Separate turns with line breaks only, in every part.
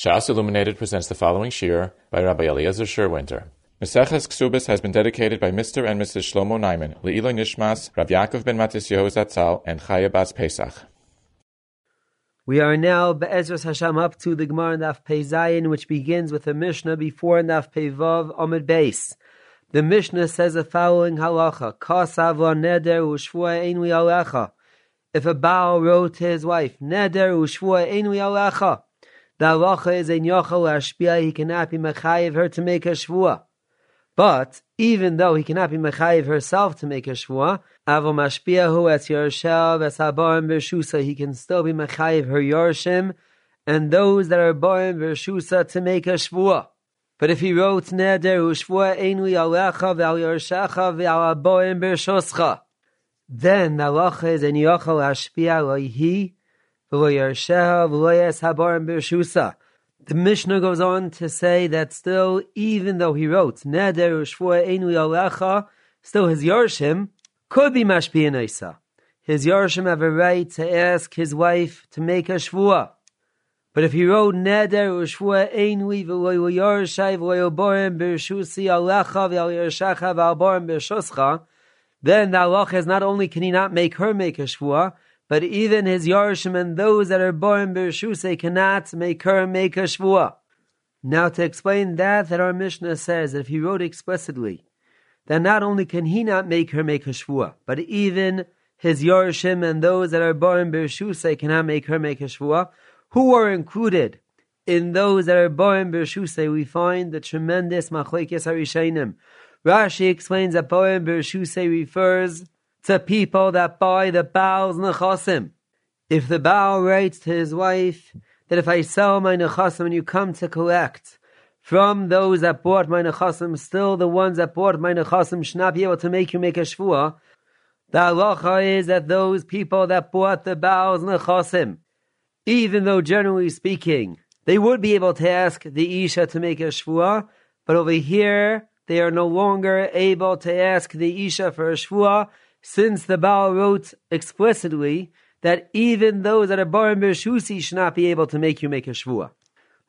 Shas Illuminated presents the following shiur by Rabbi Eliezer Sherwinter. Meseches Ksubis has been dedicated by Mr. and Mrs. Shlomo Naiman, Le'iloi Nishmas, Rav Yaakov ben Matis Yehozatzal, and Chaya Bas Pesach.
We are now Be'ezras Hashem up to the Gemara in Daf Pei which begins with a Mishnah before Daf Pei Vav Amid Beis. The Mishnah says the following halacha: Kasav neder u'shvua einui alecha. If a Baal wrote to his wife, Neder u'shvua einui alecha, the halacha is ein yochel ashpia, he cannot be mechayiv her to make a shvua. But even though he cannot be mechayiv herself to make a shvua, avo mashpiahu as yorshav as habarim bershusa, he can still be mechayiv her yorshim and those that are born bershusa to make a shvua. But if he wrote neder ushvua einui alecha ve'al yorshacha ve'al habarim bershoscha, then the halacha is en yochel ashpia loihi The Mishnah goes on to say that still, even though he wrote Neder Ushvua Einu Yalecha, still his Yorshim could be Mashpia Isa. His Yorshim have a right to ask his wife to make a Shvua. But if he wrote Neder Ushvua Einu V'lo Yorshai V'lo Borim B'Shusi Alecha V'al Yershacha then the halacha is not only can he not make her make a Shvua, but even his Yarshim and those that are born Bershuse cannot make her make a Shvua. Now to explain that, that our Mishnah says that if he wrote explicitly, that not only can he not make her make a Shvua, but even his Yarshim and those that are born Bershuse cannot make her make a Shvua, who are included in those that are born Bershuse, we find the tremendous Machlekes Harishainim. Rashi explains that born Bershuse refers to people that buy the Baal's Nechasim. If the Baal writes to his wife that if I sell my Nechasim and you come to collect from those that bought my Nechasim, still the ones that bought my Nechasim should not be able to make you make a Shvuah, the halacha is that those people that bought the Baal's Nechasim, even though generally speaking, they would be able to ask the Isha to make a Shvuah, but over here, they are no longer able to ask the Isha for a Shvuah since the Baal wrote explicitly that even those that are Barim Bershusi should not be able to make you make a Shvua.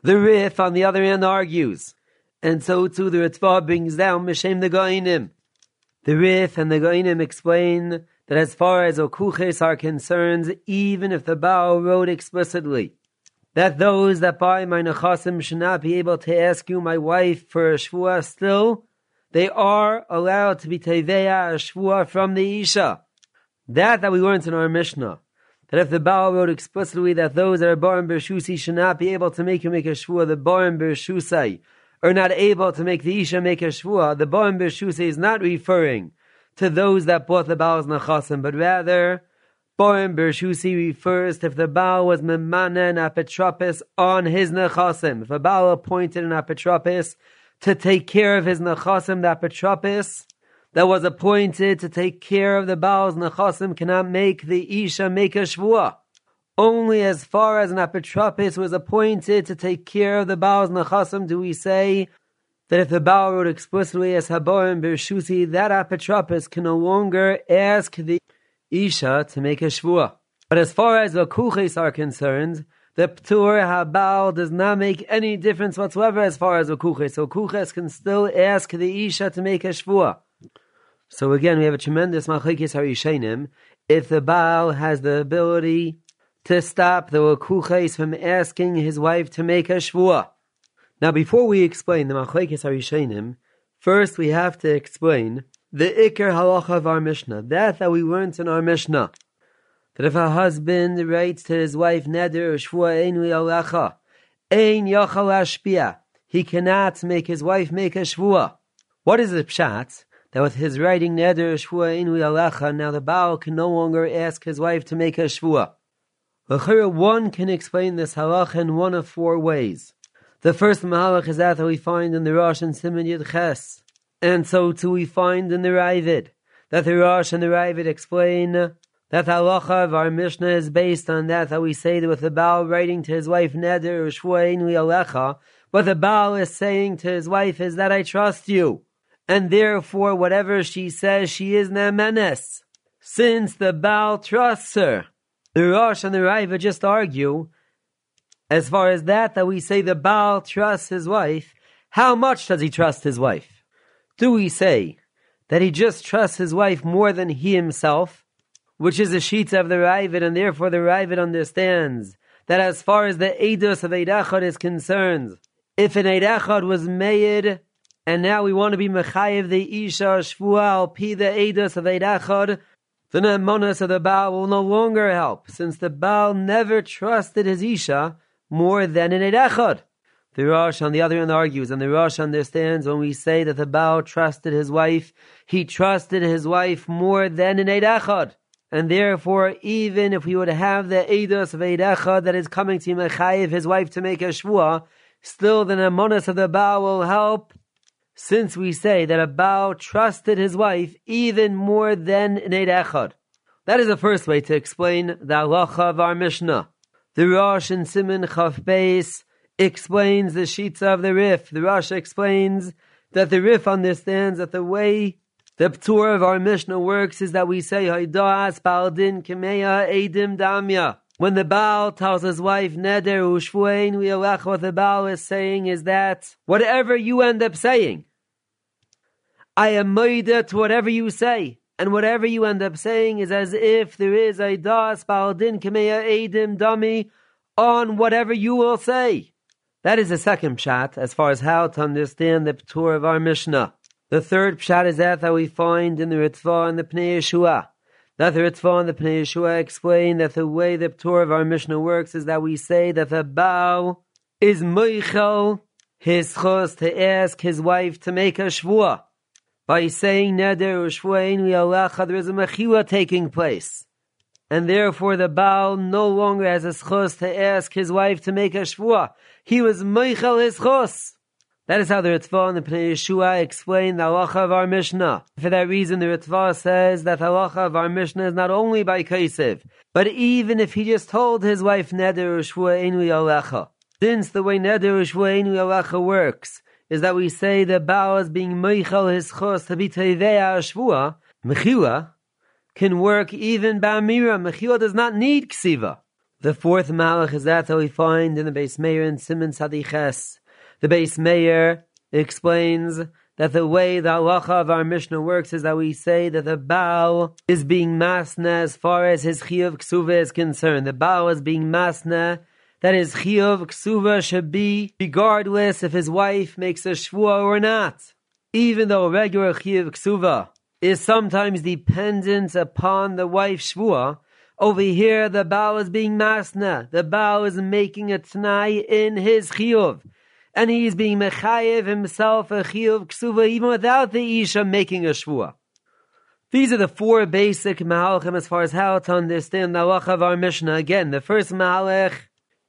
The Rif, on the other hand, argues, and so too the Ritva brings down Meshem the Goinim. The Rif and the Goinim explain that as far as Okuches are concerned, even if the Baal wrote explicitly that those that buy my Nechasim should not be able to ask you, my wife, for a Shvua still, they are allowed to be teveya shvua from the isha. That that we learned in our Mishnah. That if the Baal wrote explicitly that those that are born bershusi should not be able to make you make a shvua, the born bershusai are not able to make the isha make a shvua. The born bershusai is not referring to those that bought the Baal's nachasim, but rather born bershusi refers to if the Baal was memana and on his nachasim. If a Baal appointed an apetropis to take care of his nechasim, that Petropis that was appointed to take care of the Baal's nechasim cannot make the Isha make a shvua. Only as far as an apotropis was appointed to take care of the Baal's nechasim do we say that if the Baal wrote explicitly as Haborim Birshusi, that apotropis can no longer ask the Isha to make a shvua. But as far as the kuches are concerned, the Ptur Habal does not make any difference whatsoever as far as a Kuches. So Kuches can still ask the Isha to make a Shvua. So again, we have a tremendous Machikis Harishenim. If the Baal has the ability to stop the Kuches from asking his wife to make a Shvua. Now, before we explain the Machikis Harishenim, first we have to explain the Iker Halacha of our Mishnah, that that we learned in our Mishnah that if a husband writes to his wife neder shvua enu alecha, ein yachal ashpia, he cannot make his wife make a shvua. What is the pshat? That with his writing neder shvua enu alecha, now the Baal can no longer ask his wife to make a shvua. One can explain this halach in one of four ways. The first mahalach is that we find in the Rosh and Simon Yud Ches, and so too we find in the Ravid that the Rosh and the Ravid explain that halacha of our Mishnah is based on that, that we say that with the Baal writing to his wife Neder Shvuainu Alecha, what the Baal is saying to his wife is that I trust you, and therefore whatever she says, she is Nemenes. Since the Baal trusts her, the Rosh and the Raiva just argue As far as that, that we say the Baal trusts his wife, how much does he trust his wife? Do we say that he just trusts his wife more than he himself, which is a sheet of the Ravid, and therefore the Ravid understands that as far as the Eidos of Eid Echad is concerned, if an Eid Echad was made, and now we want to be Mechayiv the Isha Shvua al the Eidos of Eid Echad, the Nemanas of the Baal will no longer help, since the Baal never trusted his Isha more than in Eid Echad. The Rosh, on the other hand, argues, and the Rosh understands when we say that the Baal trusted his wife, he trusted his wife more than in Eid Echad. And therefore, even if we would have the Eidos Eid that is coming to Mechayiv, his wife, to make a Shvua, still the Nemanas of the Baal will help, since we say that a Baal trusted his wife even more than in Eid Echad. That is the first way to explain the halacha of our Mishnah. The Rosh and Simon Chaf Beis explains the sheets of the Rif. The Rosh explains that the Rif understands that the way the Ptur of our Mishnah works is that we say, Haidas Baldin Kemeya Edim Damya. When the Baal tells his wife, Neder Ushvuein, we what the Baal is saying is that whatever you end up saying, I am moida to whatever you say. And whatever you end up saying is as if there is a das baldin kemeya edim dummy on whatever you will say. That is the second pshat as far as how to understand the Ptur of our Mishnah. The third pshat is that that we find in the Ritva and the Pnei Yeshua. That the Ritva and the Pnei Yeshua explain that the way the Torah of our Mishnah works is that we say that the Baal is Moichel, his chos to ask his wife to make a shvua. By saying Neder we Alecha, there is a Mechila taking place. And therefore the Baal no longer has a schos to ask his wife to make a shvua. He was Meichel his chos. That is how the Ritva and the Pnei Yeshua explain the halacha of our Mishnah. For that reason, the Ritva says that the halacha of our Mishnah is not only by Kaisev, but even if he just told his wife Neder Ushvua Enu Alecha. Since the way Neder Ushvua Enu Alecha works, is that we say the Baal is being Meichel his chos to be Tevea Shvua, Mechila, can work even by Ba'amira. Mechila does not need Ksiva. The fourth Malach is that that we find in the Beis Meir and Simon Sadiches. The Beis Meir explains that the way the halacha of our Mishnah works is that we say that the Baal is being masna as far as his chiyuv ksuva is concerned. The Baal is being masna that his chiyuv ksuva should be regardless if his wife makes a shvua or not. Even though regular chiyuv ksuva is sometimes dependent upon the wife's shvua, over here the Baal is being masna. The Baal is making a t'nai in his chiyuv. And he is being mechayev himself a chiyuv ksuva even without the isha making a shvua. These are the four basic mahalchim as far as how to understand the halach of our Mishnah. Again, the first mahalch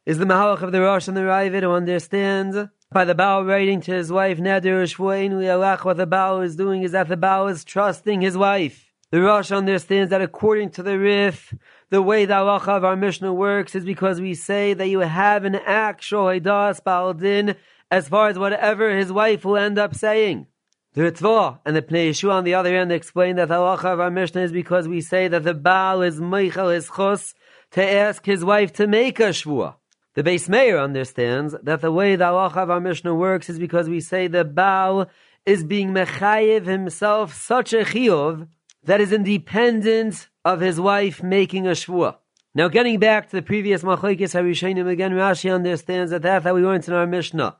is the Mahalach of the Rosh and the Ravid who understands by the Baal writing to his wife, Nadir Shvuainu what the Baal is doing is that the Baal is trusting his wife. The Rosh understands that according to the Rif, the way the halacha of our Mishnah works is because we say that you have an actual Haidas Baal Din as far as whatever his wife will end up saying. The Ritva and the Pnei Yeshua on the other end explain that the halacha of our Mishnah is because we say that the Baal is Meichel his chus to ask his wife to make a Shvuah. The Beis Meir understands that the way the halacha of our Mishnah works is because we say the Baal is being mechayiv himself such a chiyuv that is independent of his wife making a shvua. Now, getting back to the previous machlekes harishonim again, Rashi understands that that's how we learned in our Mishnah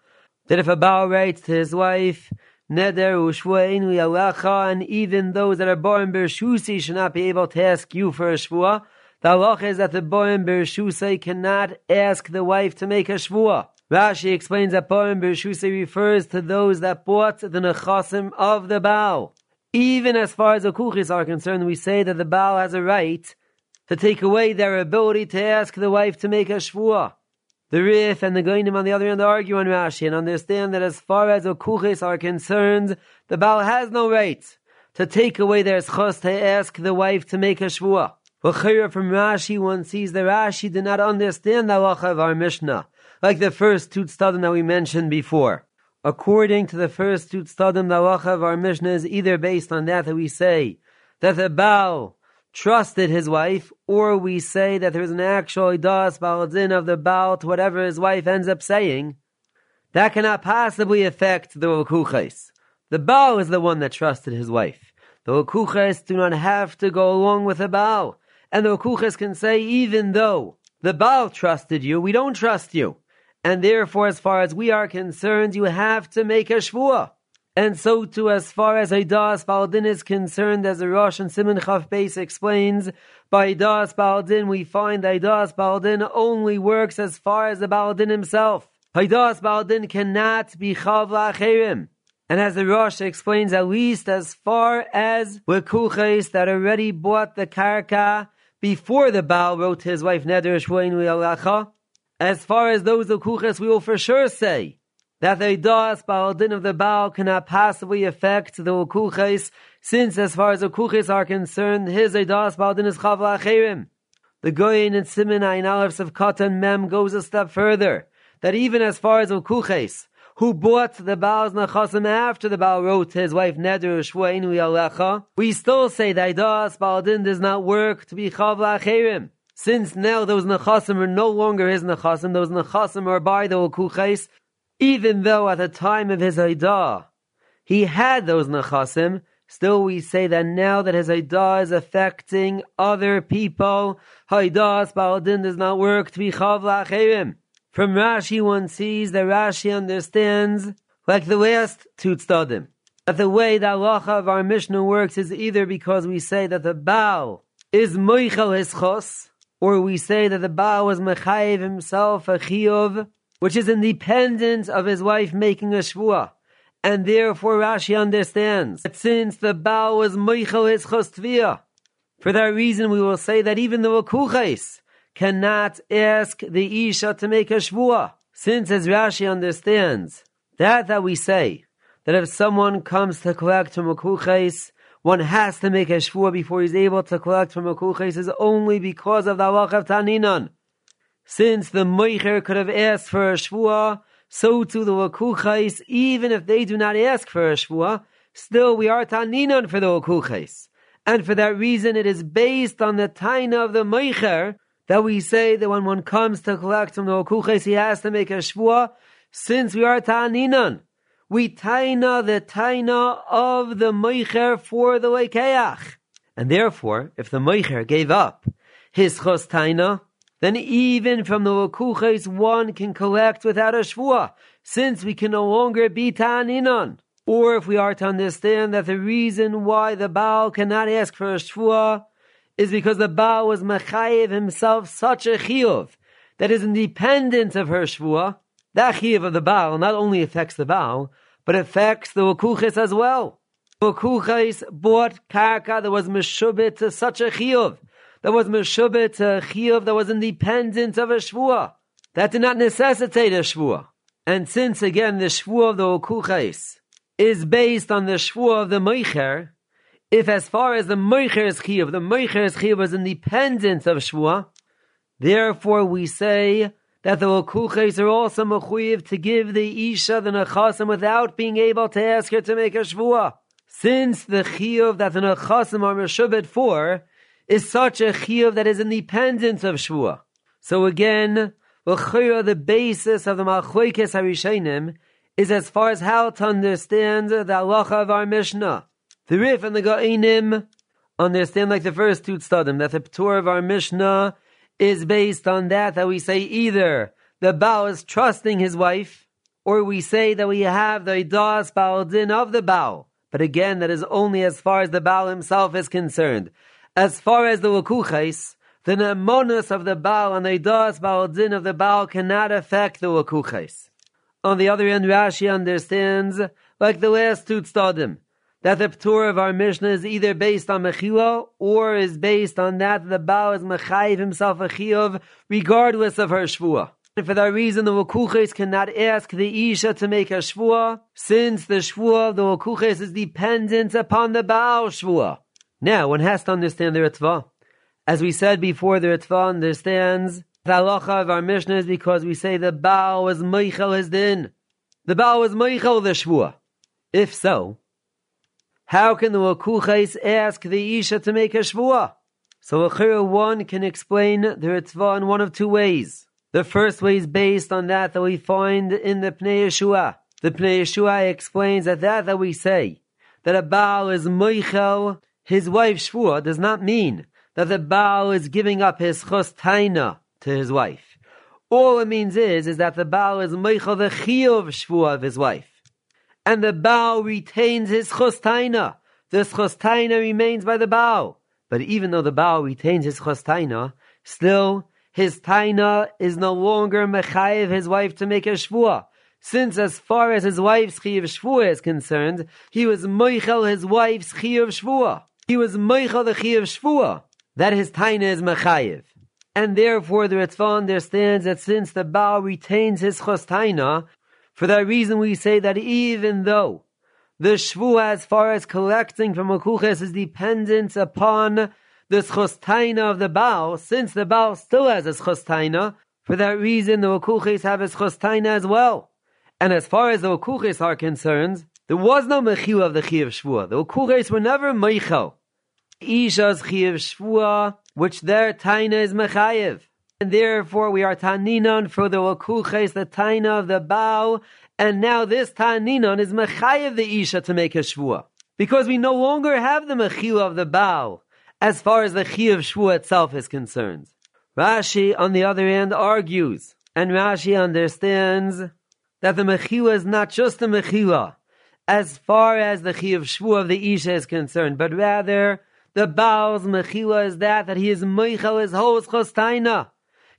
that if a Baal writes to his wife, Neder u'shvua inu yalecha, and even those that are born bershusi should not be able to ask you for a shvua, the halach is that the Boim Bershusei cannot ask the wife to make a shvua. Rashi explains that Boim Bershusei refers to those that bought the nechasim of the Baal. Even as far as the kuchis are concerned, we say that the Baal has a right to take away their ability to ask the wife to make a shvua. The Rif and the Goinim on the other end argue on Rashi and understand that as far as the kuchis are concerned, the Baal has no right to take away their schos to ask the wife to make a shvua. Well, from Rashi, one sees that Rashi did not understand the halacha of our Mishnah, like the first two that we mentioned before. According to the first two tzadim, the halacha of our Mishnah is either based on that that we say that the Baal trusted his wife, or we say that there's an actual das baladin of the Baal to whatever his wife ends up saying, that cannot possibly affect the Wakuchais. The Baal is the one that trusted his wife. The Wakuchais do not have to go along with the Baal. And the Wakuchais can say, even though the Baal trusted you, we don't trust you. And therefore, as far as we are concerned, you have to make a shvuah. And so too, as far as Aidas Baldin is concerned, as the Rosh and Simon Chaf Beis explains, by Aidas Baldin we find Aidas Baldin only works as far as the Baldin himself. Aidas Baldin cannot be Chavla Acherim. And as the Rosh explains, at least as far as Wekuches that already bought the karka before the Baal wrote his wife Neder Alacha, as far as those Wekuches, we will for sure say that the das baldin of the Baal cannot possibly affect the ukuches, since as far as the ukuches are concerned, his das baldin is chavla acherim. The Goyin and Simon Ayin Aleph of Katan Mem goes a step further, that even as far as the ukuches, who bought the Baal's Nachasim after the Baal wrote his wife Neder Shvuenu Yalecha, we still say that Das Baldin does not work to be Chavla Acherim. Since now those Nachasim are no longer his Nachasim, those Nachasim are by the Okuches, even though at the time of his Aidah, he had those Nechasim, still we say that now that his Aidah is affecting other people, Haidah Baladin does not work to be Chav From Rashi one sees that Rashi understands, like the last two tzadim, that the way the halacha of our Mishnah works is either because we say that the Baal is Moichel Hischos, or we say that the Baal was Mechayiv himself a Chiyov, which is independent of his wife making a shvua. And therefore Rashi understands that since the Baal was Michael his chostvia, for that reason we will say that even the Wakuchais cannot ask the Isha to make a shvua. Since as Rashi understands, that that we say, that if someone comes to collect from Wakuchais, one has to make a shvua before he's able to collect from Wakuchais is only because of the halach of Taninon. Since the Moicher could have asked for a Shvua, so too the Wakuchais, even if they do not ask for a Shvua, still we are Taninon for the Wakuchais. And for that reason, it is based on the Taina of the Moicher that we say that when one comes to collect from the Wakuchais, he has to make a Shvua, since we are Taninon. We taina the taina of the Moicher for the Lekeach. And therefore, if the Moicher gave up his chos taina, then even from the Wakuches one can collect without a shvua, since we can no longer be ta'aninon. Or if we are to understand that the reason why the Baal cannot ask for a shvua is because the Baal was mechayev himself such a chiyuv that is independent of her shvua, that chiyuv of the Baal not only affects the Baal, but affects the Wakuches as well. Wakuches bought karka that was meshubit to such a chiyuv that was meshubet to chiyuv that was independent of a shvua. That did not necessitate a shvua. And since again the shvua of the okuchais is based on the shvua of the meicher, if as far as the meicher's chiyuv, the meicher's chiyuv was independent of shvua, therefore we say that the okuchais are also mechuyev to give the isha the nechasim without being able to ask her to make a shvua. Since the chiyuv that the nechasim are meshubet for is such a chiyuv that is independent of shvua. So again, the basis of the Malchoikes Harishenim is as far as how to understand the halacha of our Mishnah. The Rif and the Ga'inim understand like the first two tzadim that the Ptur of our Mishnah is based on that that we say either the Baal is trusting his wife, or we say that we have the Idas Baal of the Baal. But again, that is only as far as the Baal himself is concerned. As far as the Wakuchais, the Nemonis of the Baal and the Idas Baal Din of the Baal cannot affect the Wakuchais. On the other hand, Rashi understands, like the last two tzadim, that the Ptur of our Mishnah is either based on Mechila or is based on that the Baal is Mechayiv himself a Chiyuv, regardless of her Shvuah. And for that reason, the Wakuches cannot ask the Isha to make a Shvuah, since the Shvuah of the Wakuches is dependent upon the Baal Shvuah. Now, one has to understand the Ritva. As we said before, the Ritva understands the halacha of our Mishnah is because we say the Baal was Meichel his din. The Baal was Meichel the Shvua. If so, how can the Wakuchais ask the Isha to make a Shvua? So Achira one can explain the Ritva in one of two ways. The first way is based on that that we find in the Pnei Yeshua. The Pnei Yeshua explains that that that we say, that a Baal is Moichel, his wife Shvua, does not mean that the Baal is giving up his Chostaina to his wife. All it means is, is that the Baal is Moichel the Chiyuv Shvua of his wife. And the Baal retains his Chostaina. This Chostaina remains by the Baal. But even though the Baal retains his chostaina, still his taina is no longer mechayev his wife to make a shvua. Since as far as his wife's chiyuv shvua is concerned, he was moichel his wife's chiyuv shvua. He was moichel the chiyuv shvua. That his taina is mechayev. And therefore the Ritva understands that since the Baal retains his chostaina, for that reason we say that even though the shvua, as far as collecting from Akuches, is dependent upon the schostaina of the Baal, since the Baal still has a schostaina. For that reason, the Akuches have a schostaina as well. And as far as the Akuches are concerned, there was no mechiu of the Chiv Shvua. The Akuches were never meichel. Isha's Chiv Shvua, which their taina is mechayev. And therefore we are taninon for the Akuches, the taina of the bow. and now this Ta'aninon is Mechayev the Isha to make a Shvua. Because we no longer have the Mechila of the bow as far as the Chi of Shvua itself is concerned. Rashi, on the other hand, argues, and Rashi understands that the Mechila is not just the Mechila as far as the Chi of Shvua of the Isha is concerned, but rather the Baal's Mechila is that that he is Meichel his whole Chostaina.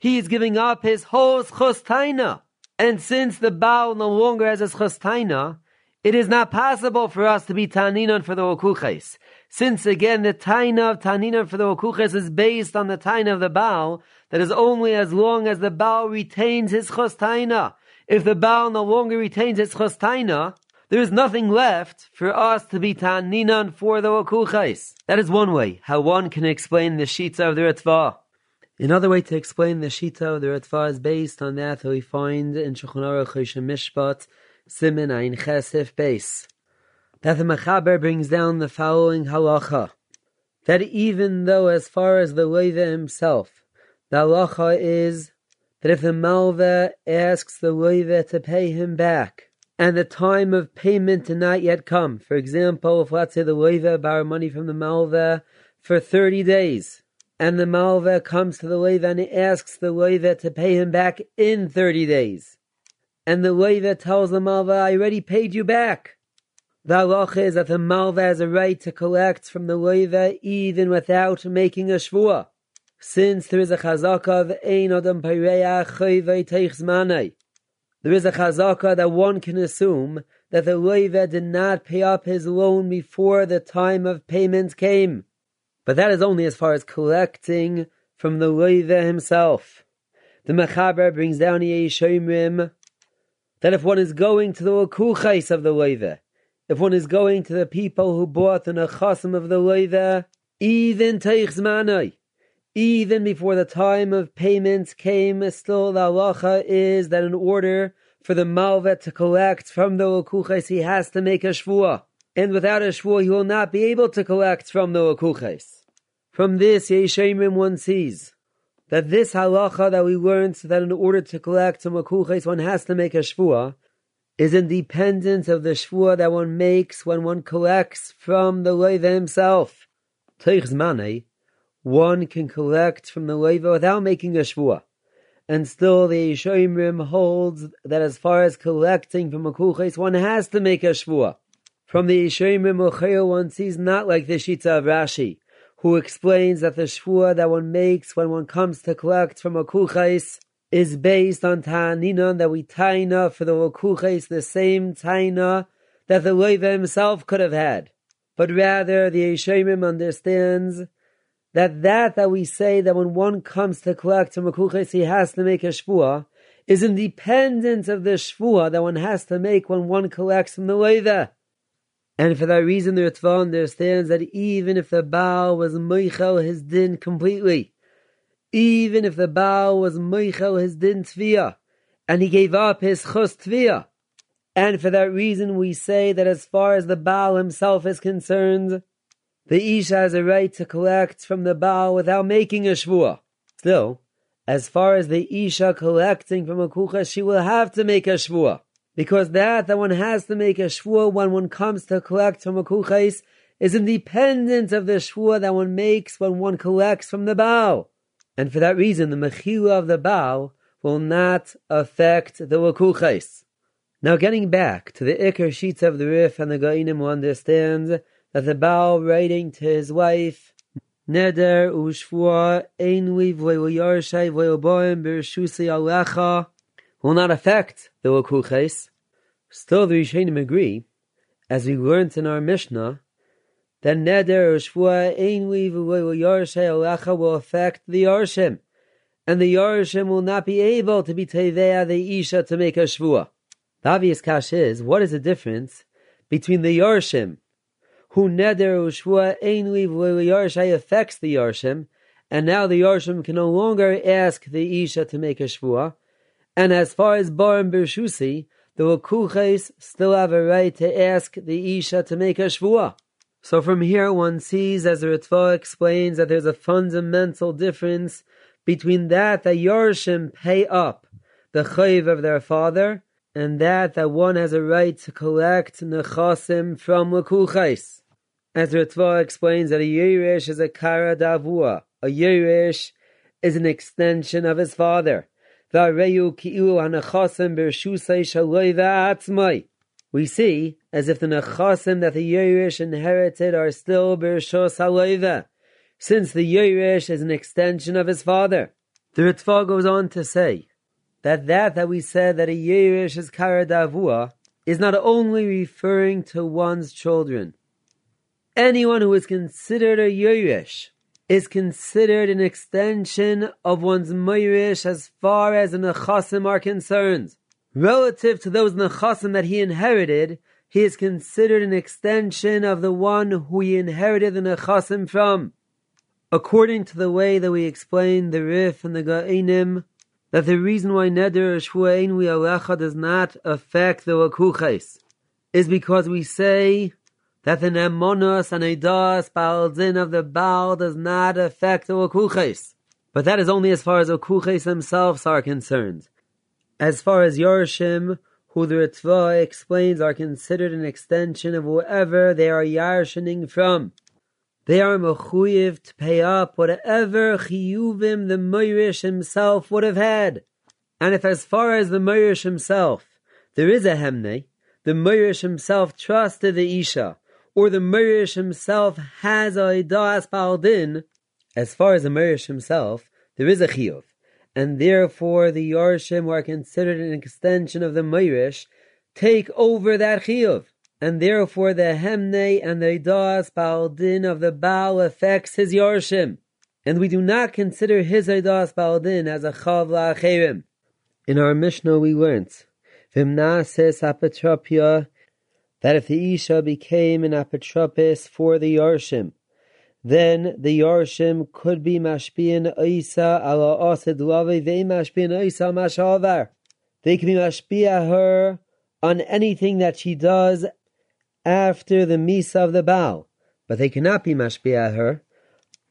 He is giving up his whole Chostaina. And since the Baal no longer has a chastaina, it is not possible for us to be taninon for the okuches. Since again the taina of taninon for the okuches is based on the taina of the Baal, that is only as long as the Baal retains his chastaina. If the Baal no longer retains his chastaina, there is nothing left for us to be taninon for the okuches. That is one way how one can explain the shita of the Ritva. Another way to explain the Shita of the Ritva is based on that we find in Shulchan Aruch Mishpat, Simin Ein Chesef Base. That the Mechaber brings down the following halacha. That even though as far as the Leva himself, the halacha is that if the Malva asks the Leva to pay him back, and the time of payment did not yet come, for example, if let's say the Leva borrowed money from the Malva for 30 days, and the Malva comes to the Leva and asks the Leva to pay him back in 30 days. And the Leva tells the Malva, I already paid you back. The halacha is that the Malva has a right to collect from the Leva even without making a shvua. Since there is a chazaka of Ein Adam Manai. There is a chazaka that one can assume that the Leva did not pay up his loan before the time of payment came. But that is only as far as collecting from the Loive himself. The Mechaber brings down Yeshomrim that if one is going to the Lakuchais of the Loive, if one is going to the people who bought the Nechasim of the Loive, even Teichzmanoi, even before the time of payments came, still the halacha is that in order for the Malvet to collect from the Lakuchais, he has to make a Shvuah and without a shvur he will not be able to collect from the okuches. From this, Yeshayimim one sees that this halacha that we learned that in order to collect from okuches one has to make a shvur is independent of the shvur that one makes when one collects from the leiva himself. Teichzmane, one can collect from the leiva without making a shvur. And still the Yeshayimim holds that as far as collecting from okuches one has to make a shvur. From the Yishayim Mochel, one sees not like the Shita of Rashi, who explains that the shvua that one makes when one comes to collect from a kuchais is based on ta'aninon that we taina for the kuchais the same taina that the Leva himself could have had. But rather, the Yishayim understands that that that we say that when one comes to collect from a kuchais he has to make a shvua is independent of the shvua that one has to make when one collects from the Leva. And for that reason, the Ritva understands that even if the Baal was Moichel his din completely, even if the Baal was Moichel his din Tviyah, and he gave up his Chus Tviyah, and for that reason we say that as far as the Baal himself is concerned, the Isha has a right to collect from the Baal without making a Shvua. Still, as far as the Isha collecting from a Kucha, she will have to make a Shvua. Because that, that one has to make a Shvua when one comes to collect from a Kuchais is independent of the Shvua that one makes when one collects from the Baal. And for that reason, the Mechila of the Baal will not affect the Lakuchais. Now getting back to the Iker sheets of the Rif and the Gainim who understands that the Baal writing to his wife, Neder ushvua einli v'leil yarshai v'leil boim b'rshusei alecha, will not affect the Lakuches. Still, the Rishonim agree, as we learned in our Mishnah, that Neder einli v'leil yarshai alecha will affect the Yarshim, and the Yarshim will not be able to be Tevea the Isha to make a Shvua. The obvious kash is, what is the difference between the Yarshim who neder ushvua ein yarshai affects the yarshim, and now the yarshim can no longer ask the isha to make a shvua. And as far as barim birshusi, the wakuches still have a right to ask the isha to make a shvua. So from here one sees, as the Ritva explains, that there's a fundamental difference between that the yarshim pay up the chayiv of their father, and that that one has a right to collect nechasim from lakuchais. As Ritva explains that a Yerush is a Kara Davua. A Yerush is an extension of his father. We see as if the nechasim that the Yerush inherited are still Bershos Halayva, since the Yerush is an extension of his father. The Ritva goes on to say that that that we said that a Yerush is Kara Davua is not only referring to one's children, anyone who is considered a Yerush is considered an extension of one's Mayrish as far as the Nechasim are concerned. Relative to those Nechasim that he inherited, he is considered an extension of the one who he inherited the Nechasim from. According to the way that we explain the Rif and the Ga'inim, that the reason why Neder Shvuain Alecha does not affect the Wakuches is because we say that the nemonos and edas baldin of the Baal does not affect the okuches. But that is only as far as okuches themselves are concerned. As far as Yorshim, who the Ritva explains are considered an extension of whoever they are yarshining from. They are mechuyev to pay up whatever chiyuvim the Moirish himself would have had. And if as far as the Moirish himself, there is a hemne, the Moirish himself trusted the Isha, or the Mirish himself has a das baldin, as far as the Mirish himself, there is a chiyuv, and therefore the Yarshim are considered an extension of the Mirish, take over that chiyuv, and therefore the Hemne and the das baldin of the Baal affects his Yarshim, and we do not consider his das baldin as a chav la'acherim. In our Mishnah we learnt, Vimnases apetropia that if the Isha became an apotropis for the Yarshim, then the Yarshim could be mashpian Isa ala asid lave ve mashpian Isa mashavar. They can be mashpia her on anything that she does after the misa of the Baal, but they cannot be mashpia her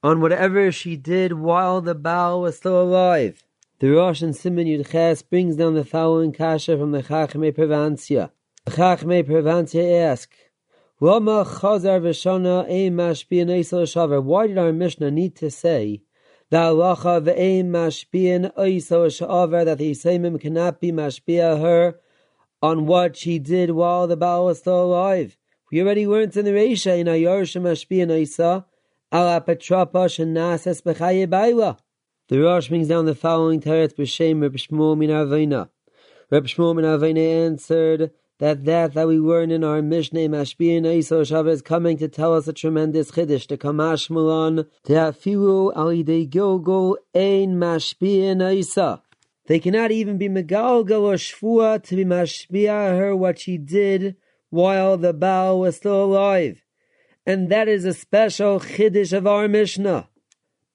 on whatever she did while the Baal was still alive. The Rosh and Simon Yud Ches brings down the following kasha from the Chachme Prevancia. Chachmei Prevantia ask, Lama Chazar Vishana Ein Mashbian Eisel Shavar. Why did our Mishnah need to say that Halacha Ve'ein Mashbian Eisel Shavar that the Yisaimim cannot be Mashbia her on what she did while the Baal was still alive? We already learned in the Reisha in Ayarsh Mashbian Eisa Ala Petrapa Shenases Bechaye Baila. The Rosh brings down the following Teretz B'Shem Reb Shmuel Min Avena. Reb Shmuel Min Avena answered that that that we learn in our Mishnah Mashbiyan Isa Shabbos is coming to tell us a tremendous chiddush to Kamash Mulan to Afilu Alidei Gilgul Ein Mashbiyan Isa. They cannot even be Megalgal or to be Mashbiya her what she did while the Baal was still alive. And that is a special chiddush of our Mishnah.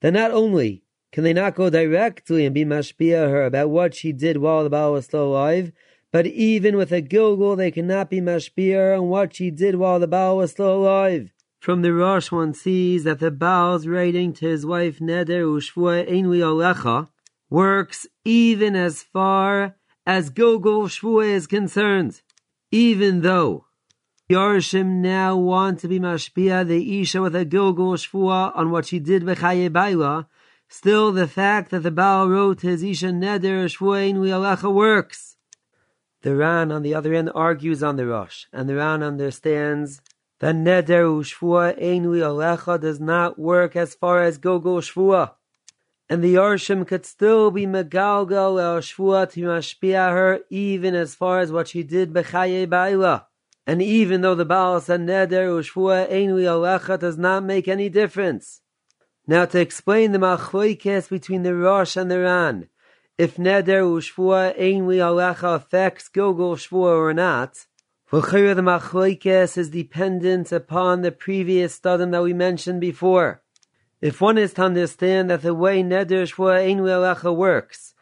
That not only can they not go directly and be Mashbiya her about what she did while the Baal was still alive, but even with a Gilgul, they cannot be mashbir on what she did while the Baal was still alive. From the Rosh one sees that the Baal's writing to his wife Neder Ushvua Einwi Alecha works even as far as Gilgul Shvua is concerned. Even though Yarshim now want to be mashpia the Isha with a Gilgul Shvua on what she did with Baila, still the fact that the Baal wrote his Isha Neder Shvua Einwi Alecha works. The Ran, on the other end, argues on the Rosh, and the Ran understands that Neder Shvua Einui Alecha does not work as far as Gogo Shvua. And the Arshim could still be Megalgal El Shvua to mashpia her even as far as what she did Bechaye Baila. And even though the Baal said Neder Shvua Einui Alecha does not make any difference. Now to explain the Machloikes between the Rosh and the Ran, if neder u'shvua einli alecha affects gilgul shvua or not. V'chira the machloikes is dependent upon the previous studim that we mentioned before. If one is to understand that the way neder shvua einli alecha works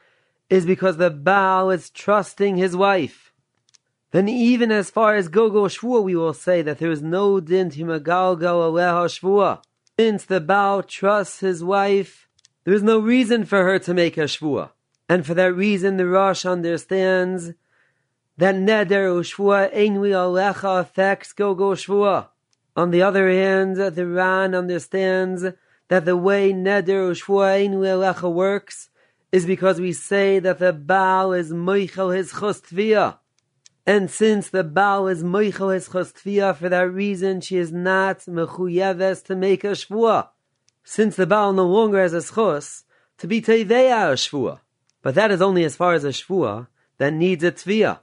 is because the Baal is trusting his wife, then even as far as gilgul shvua we will say that there is no din to aleha shvua. Since the Baal trusts his wife, there is no reason for her to make a shvua. And for that reason, the Rosh understands that neder u'shvua einwi alecha affects gogo shvua. On the other hand, the Ran understands that the way neder u'shvua einwi alecha works is because we say that the Baal is moichel his chostvia. And since the Baal is moichel his chostvia, for that reason she is not mechuyeves to make a shvua. Since the Baal no longer has a schos, to be teveya a shvua. But that is only as far as a shvua that needs a tvia.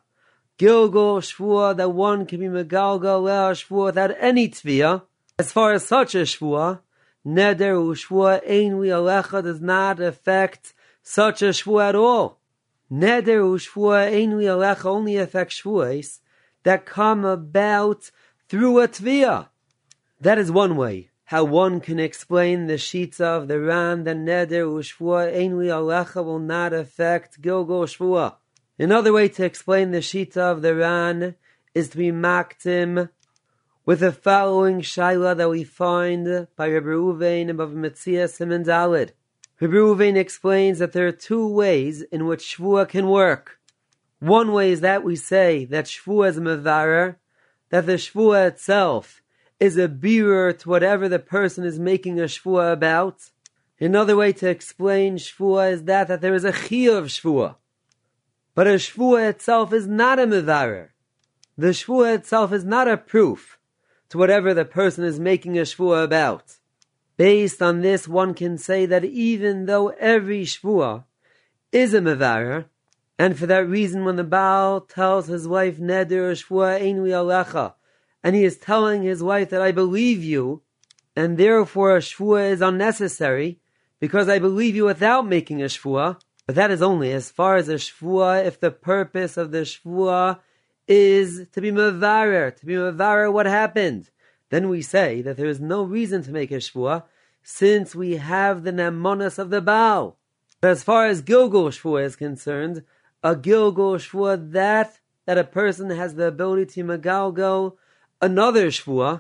Gilgul shvua that one can be megalgal leah shvua without any tvia. As far as such a shvua, neder u'shvua einwi alecha does not affect such a shvua at all. Neder u'shvua einwi alecha only affects shvuas that come about through a tvia. That is one way how one can explain the sheets of the Ran, the Neder, Ushvua, Einwi Alecha will not affect Gilgul Shvua. Another way to explain the sheets of the Ran is to be maktim with the following shaila that we find by Rabbi Reuven above Bava Metzia Simon Dalid. Rabbi Reuven explains that there are two ways in which Shvua can work. One way is that we say that Shvua is mevarer, that the Shvua itself is a bearer to whatever the person is making a shvua about. Another way to explain shvua is that, that there is a chiyuv of shvua. But a shvua itself is not a mevarer. The shvua itself is not a proof to whatever the person is making a shvua about. Based on this, one can say that even though every shvua is a mevarer, and for that reason when the Baal tells his wife Neder shvua einui alecha, and he is telling his wife that I believe you, and therefore a shvua is unnecessary, because I believe you without making a shvua. But that is only as far as a shvua if the purpose of the shvua is to be mavarer, to be mavarer what happened. Then we say that there is no reason to make a shvua, since we have the nemonas of the Baal. But as far as Gilgul shvua is concerned, a Gilgul shvua that that a person has the ability to magalgo another shvua,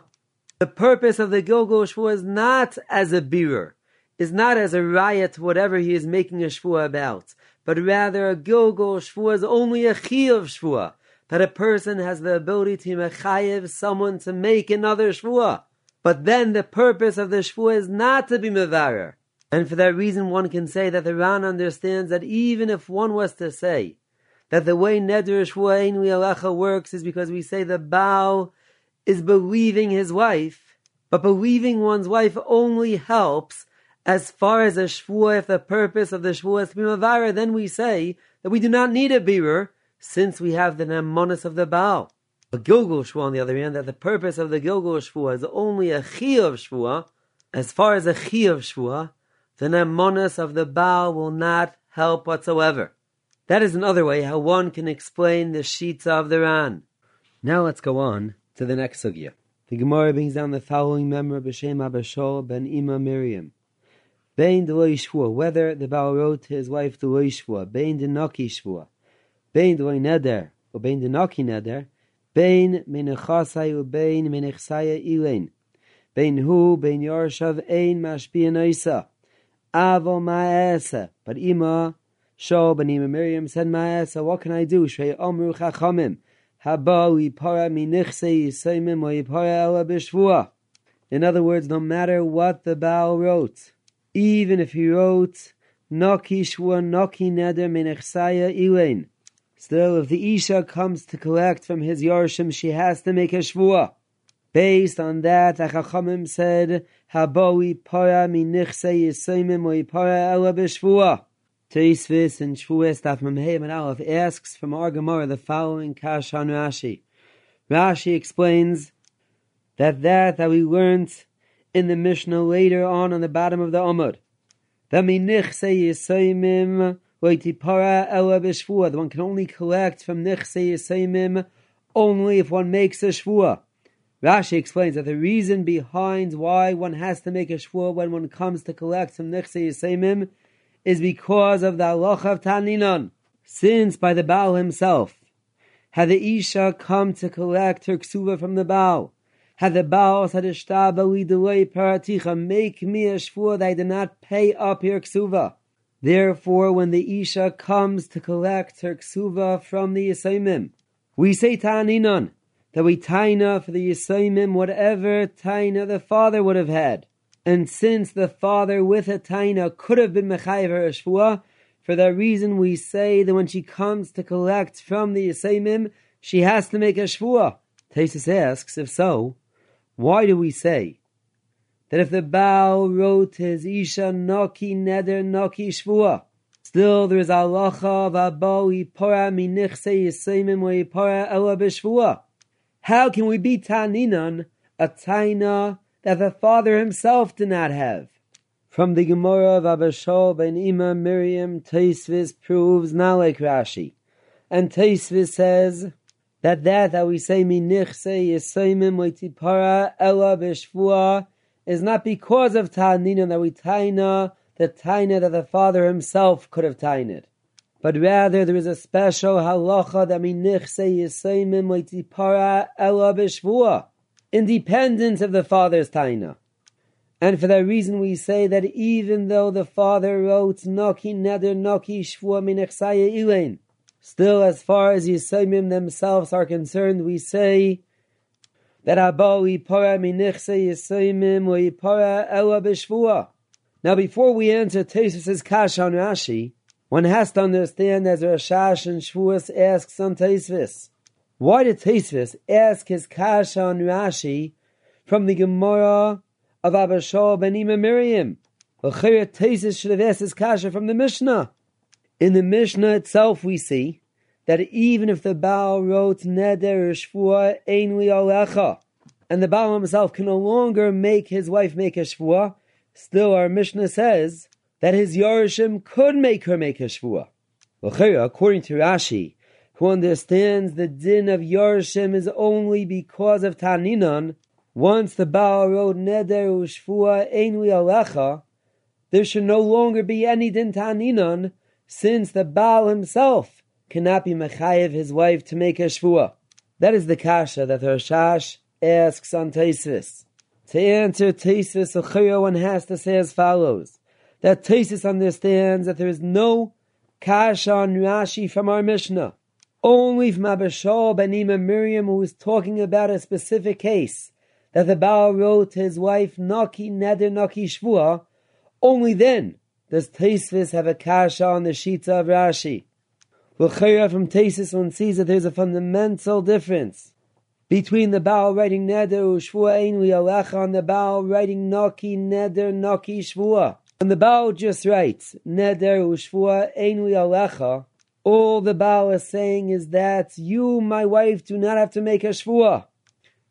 the purpose of the Gilgul shvua is not as a bearer, is not as a riot whatever he is making a shvua about, but rather a Gilgul shvua is only a chiyuv shvua, that a person has the ability to mechayev someone to make another shvua. But then the purpose of the shvua is not to be mevarer. And for that reason, one can say that the Ran understands that even if one was to say that the way Neder Shvua Einui Alecha works is because we say the Baal is believing his wife, but believing one's wife only helps as far as a shvua, if the purpose of the shvua is mavara, then we say that we do not need a bearer, since we have the nemonis of the Baal. A Gilgul shvua, on the other hand, that the purpose of the Gilgul shvua is only a chiyuv shvua, as far as a chiyuv shvua, the nemonis of the Baal will not help whatsoever. That is another way how one can explain the sheets of the Ran. Now let's go on to the next sugya. The Gemara brings down the following member b'shem Abba Shaul ben Ima Miriam. Bein de shvua, whether the Baal wrote to his wife the shvua, bein de naki shvua, bein de neder, or bein de naki neder, bein menechasai u bein menechsaya ilain. Bein hu, bein yorshav, ein mashpia noisa. Avo ma'esa. But ima, Sho, Benima Miriam said, Ma'esa, what can I do? Shrei omru chachamim. In other words, no matter what the Baal wrote, even if he wrote Noki shvua noki neder minichsaya ilain, still if the Isha comes to collect from his Yorshim, she has to make a shvua. Based on that, the Chachamim said, Haboi para minichse yisaimim or yipara ela b'shvua. Teisvis and Shvuas Daf Memheim and Aleph asks from our Gemara the following Kash on Rashi. Rashi explains that that that we learned in the Mishnah later on on the bottom of the Amud. That minichse yisaimim loitipara ela b'shvua. The one can only collect from nichse yisaimim only if one makes a shvua. Rashi explains that the reason behind why one has to make a shvua when one comes to collect from nichse yisaimim is because of the halacha of Taninon. Since by the Baal himself, had the Isha come to collect her ksuva from the Baal, had the Baal said, paraticha, make me a shvur that I did not pay up your ksuva. Therefore, when the Isha comes to collect her ksuva from the Yisaimim, we say Taninon, that we taina for the Yisaimim whatever taina the father would have had. And since the father with a taina could have been mechayiv her shvua, for that reason we say that when she comes to collect from the Yisaimim, she has to make a shvua. Tesis asks, if so, why do we say that if the Baal wrote his Isha Noki Neder Noki Shvua, still there is halacha of Abo Yipora Minichse Yisaimim Yipora Ela B'Shvua? How can we be Taninan, a Taina that the father himself did not have. From the Gemara of Abba Shaul ben Ima Miriam, Taisvis proves like Rashi. And Taisvis says that that that we say minichse yisaimim leitipara ella b'shvua is not because of ta'nina that we taina the taina that the father himself could have tained. But rather there is a special halacha that minichse yisaimim leitipara ella b'shvua independent of the father's taina. And for that reason we say that even though the father wrote Noki Neder Noki Shvua Minechsaya Ilain, still as far as Yisaimim themselves are concerned, we say that Abba Yipara Minechse Yisaimim or Yipara Ela B'Shvua. Now before we enter Tesis' Kash on Rashi, one has to understand as Rashash and Shvuas asks on Tesis. Why did Taisvis ask his kasha on Rashi from the Gemara of Abba Shaul ben Ima Miriam? L'chayra Taisvis should have asked his kasha from the Mishnah. In the Mishnah itself we see that even if the Baal wrote Neder Shvua Ein Alecha, and the Baal himself can no longer make his wife make a Shvua, still our Mishnah says that his Yorishim could make her make a Shvua. According to Rashi, who understands the din of Yorshim is only because of Taninon, once the Baal wrote Neder Ushfua Einli Alecha, there should no longer be any din Taninon, since the Baal himself cannot be Mechayev his wife to make a Shvua. That is the kasha that Rashash asks on Teisvis. To answer Teisvis, Achira one has to say as follows, that Teisvis understands that there is no kasha on Rashi from our Mishnah only from Abba Shaul ben Ima Miriam, who is talking about a specific case that the Baal wrote to his wife Naki Neder Naki Shvua, only then does Taisvis have a kasha on the Shita of Rashi. L'chayra from Taisis one sees that there's a fundamental difference between the Baal writing Neder Shvua Ein Alecha and the Baal writing Naki Neder Naki Shvua. When the Baal just writes Neder Shvua Ein Alecha, all the Baal is saying is that you, my wife, do not have to make a shvua,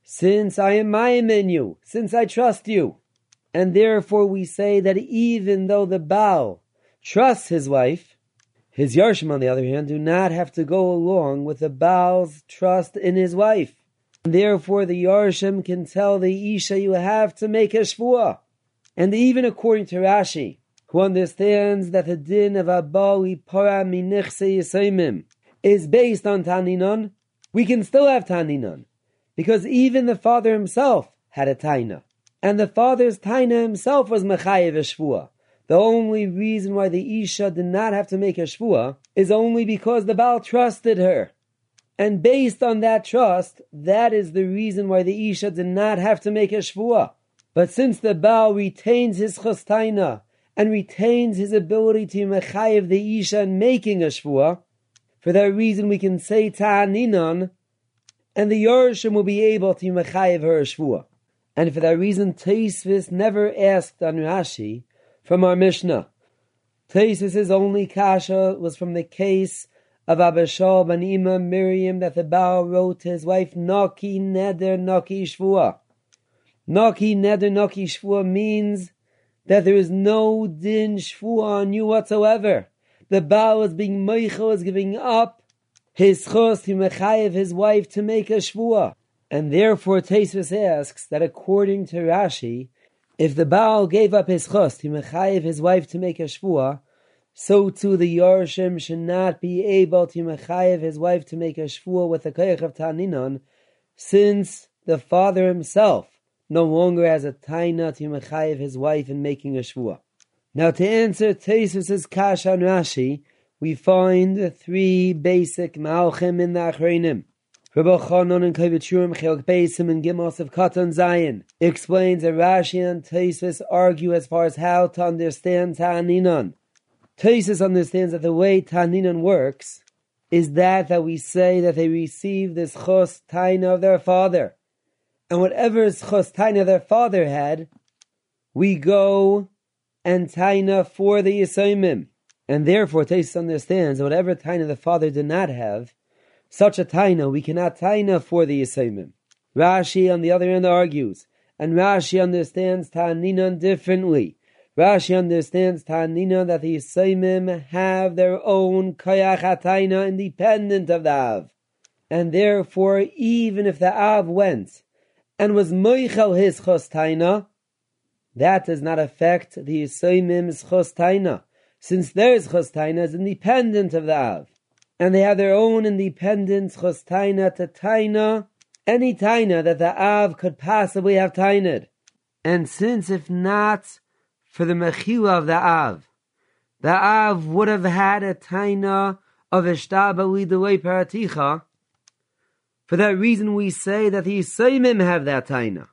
since I am my in you, since I trust you. And therefore we say that even though the Baal trusts his wife, his Yarshim, on the other hand, do not have to go along with the Baal's trust in his wife. And therefore the Yarshim can tell the Isha you have to make a shvua. And even according to Rashi, who understands that the din of Abali Para Minichse Yisaimim is based on Taninon, we can still have Taninon, because even the father himself had a Taina. And the father's taina himself was mechayev shvua. The only reason why the Isha did not have to make a shvua is only because the Baal trusted her. And based on that trust, that is the reason why the Isha did not have to make a shvua. But since the Baal retains his chastaina and retains his ability to mechayev the Isha in making a shvua, for that reason we can say ta'aninon, and the Yorshim will be able to mechayev her shvua. And for that reason, Taisvis never asked on Rashi from our Mishnah. Taisvis's only kasha was from the case of Abba Shaul ben Ima Miriam that the Baal wrote to his wife, Naki Neder Naki Shvua. Naki Neder Naki Shvua means that there is no din Shvua on you whatsoever. The Baal was being Meichel, was giving up his chos to Mechayev, his wife, to make a Shvua. And therefore Taisvis asks that according to Rashi, if the Baal gave up his chos to Mechayev, his wife, to make a Shvua, so too the Yorshim should not be able to mechayev his wife to make a shvua with the koyach of Taninon, since the father himself no longer has a taina to mechayev his wife in making a shvua. Now to answer Tesis' kasha on Rashi, we find three basic malchim in the Achreinim. Rabbi Chanon and Kovetz Shiurim Cheok Beisim and Gimos of Katan Zayin explains that Rashi and Tesis argue as far as how to understand Ta'aninon. Tesis understands that the way Taninan works is that that we say that they receive this chos taina of their father, and whatever chos taina their father had, we go and taina for the yisoimim, and therefore Tesis understands that whatever taina the father did not have, such a taina we cannot taina for the yisoimim. Rashi on the other end argues, and Rashi understands Taninan differently. Rashi understands Tanina that the Yisaimim have their own Kayach independent of the Av. And therefore, even if the Av went and was Moichel his Chostaina, that does not affect the Yisaimim's Chostaina, since their Chostaina is independent of the Av. And they have their own independent Chostaina to Taina, any Taina that the Av could possibly have Tained. And since if not, for the mechila of the Av. The Av would have had a taina of Ishtaba Lidaway Paraticha. For that reason we say that the Yisayimim have that taina.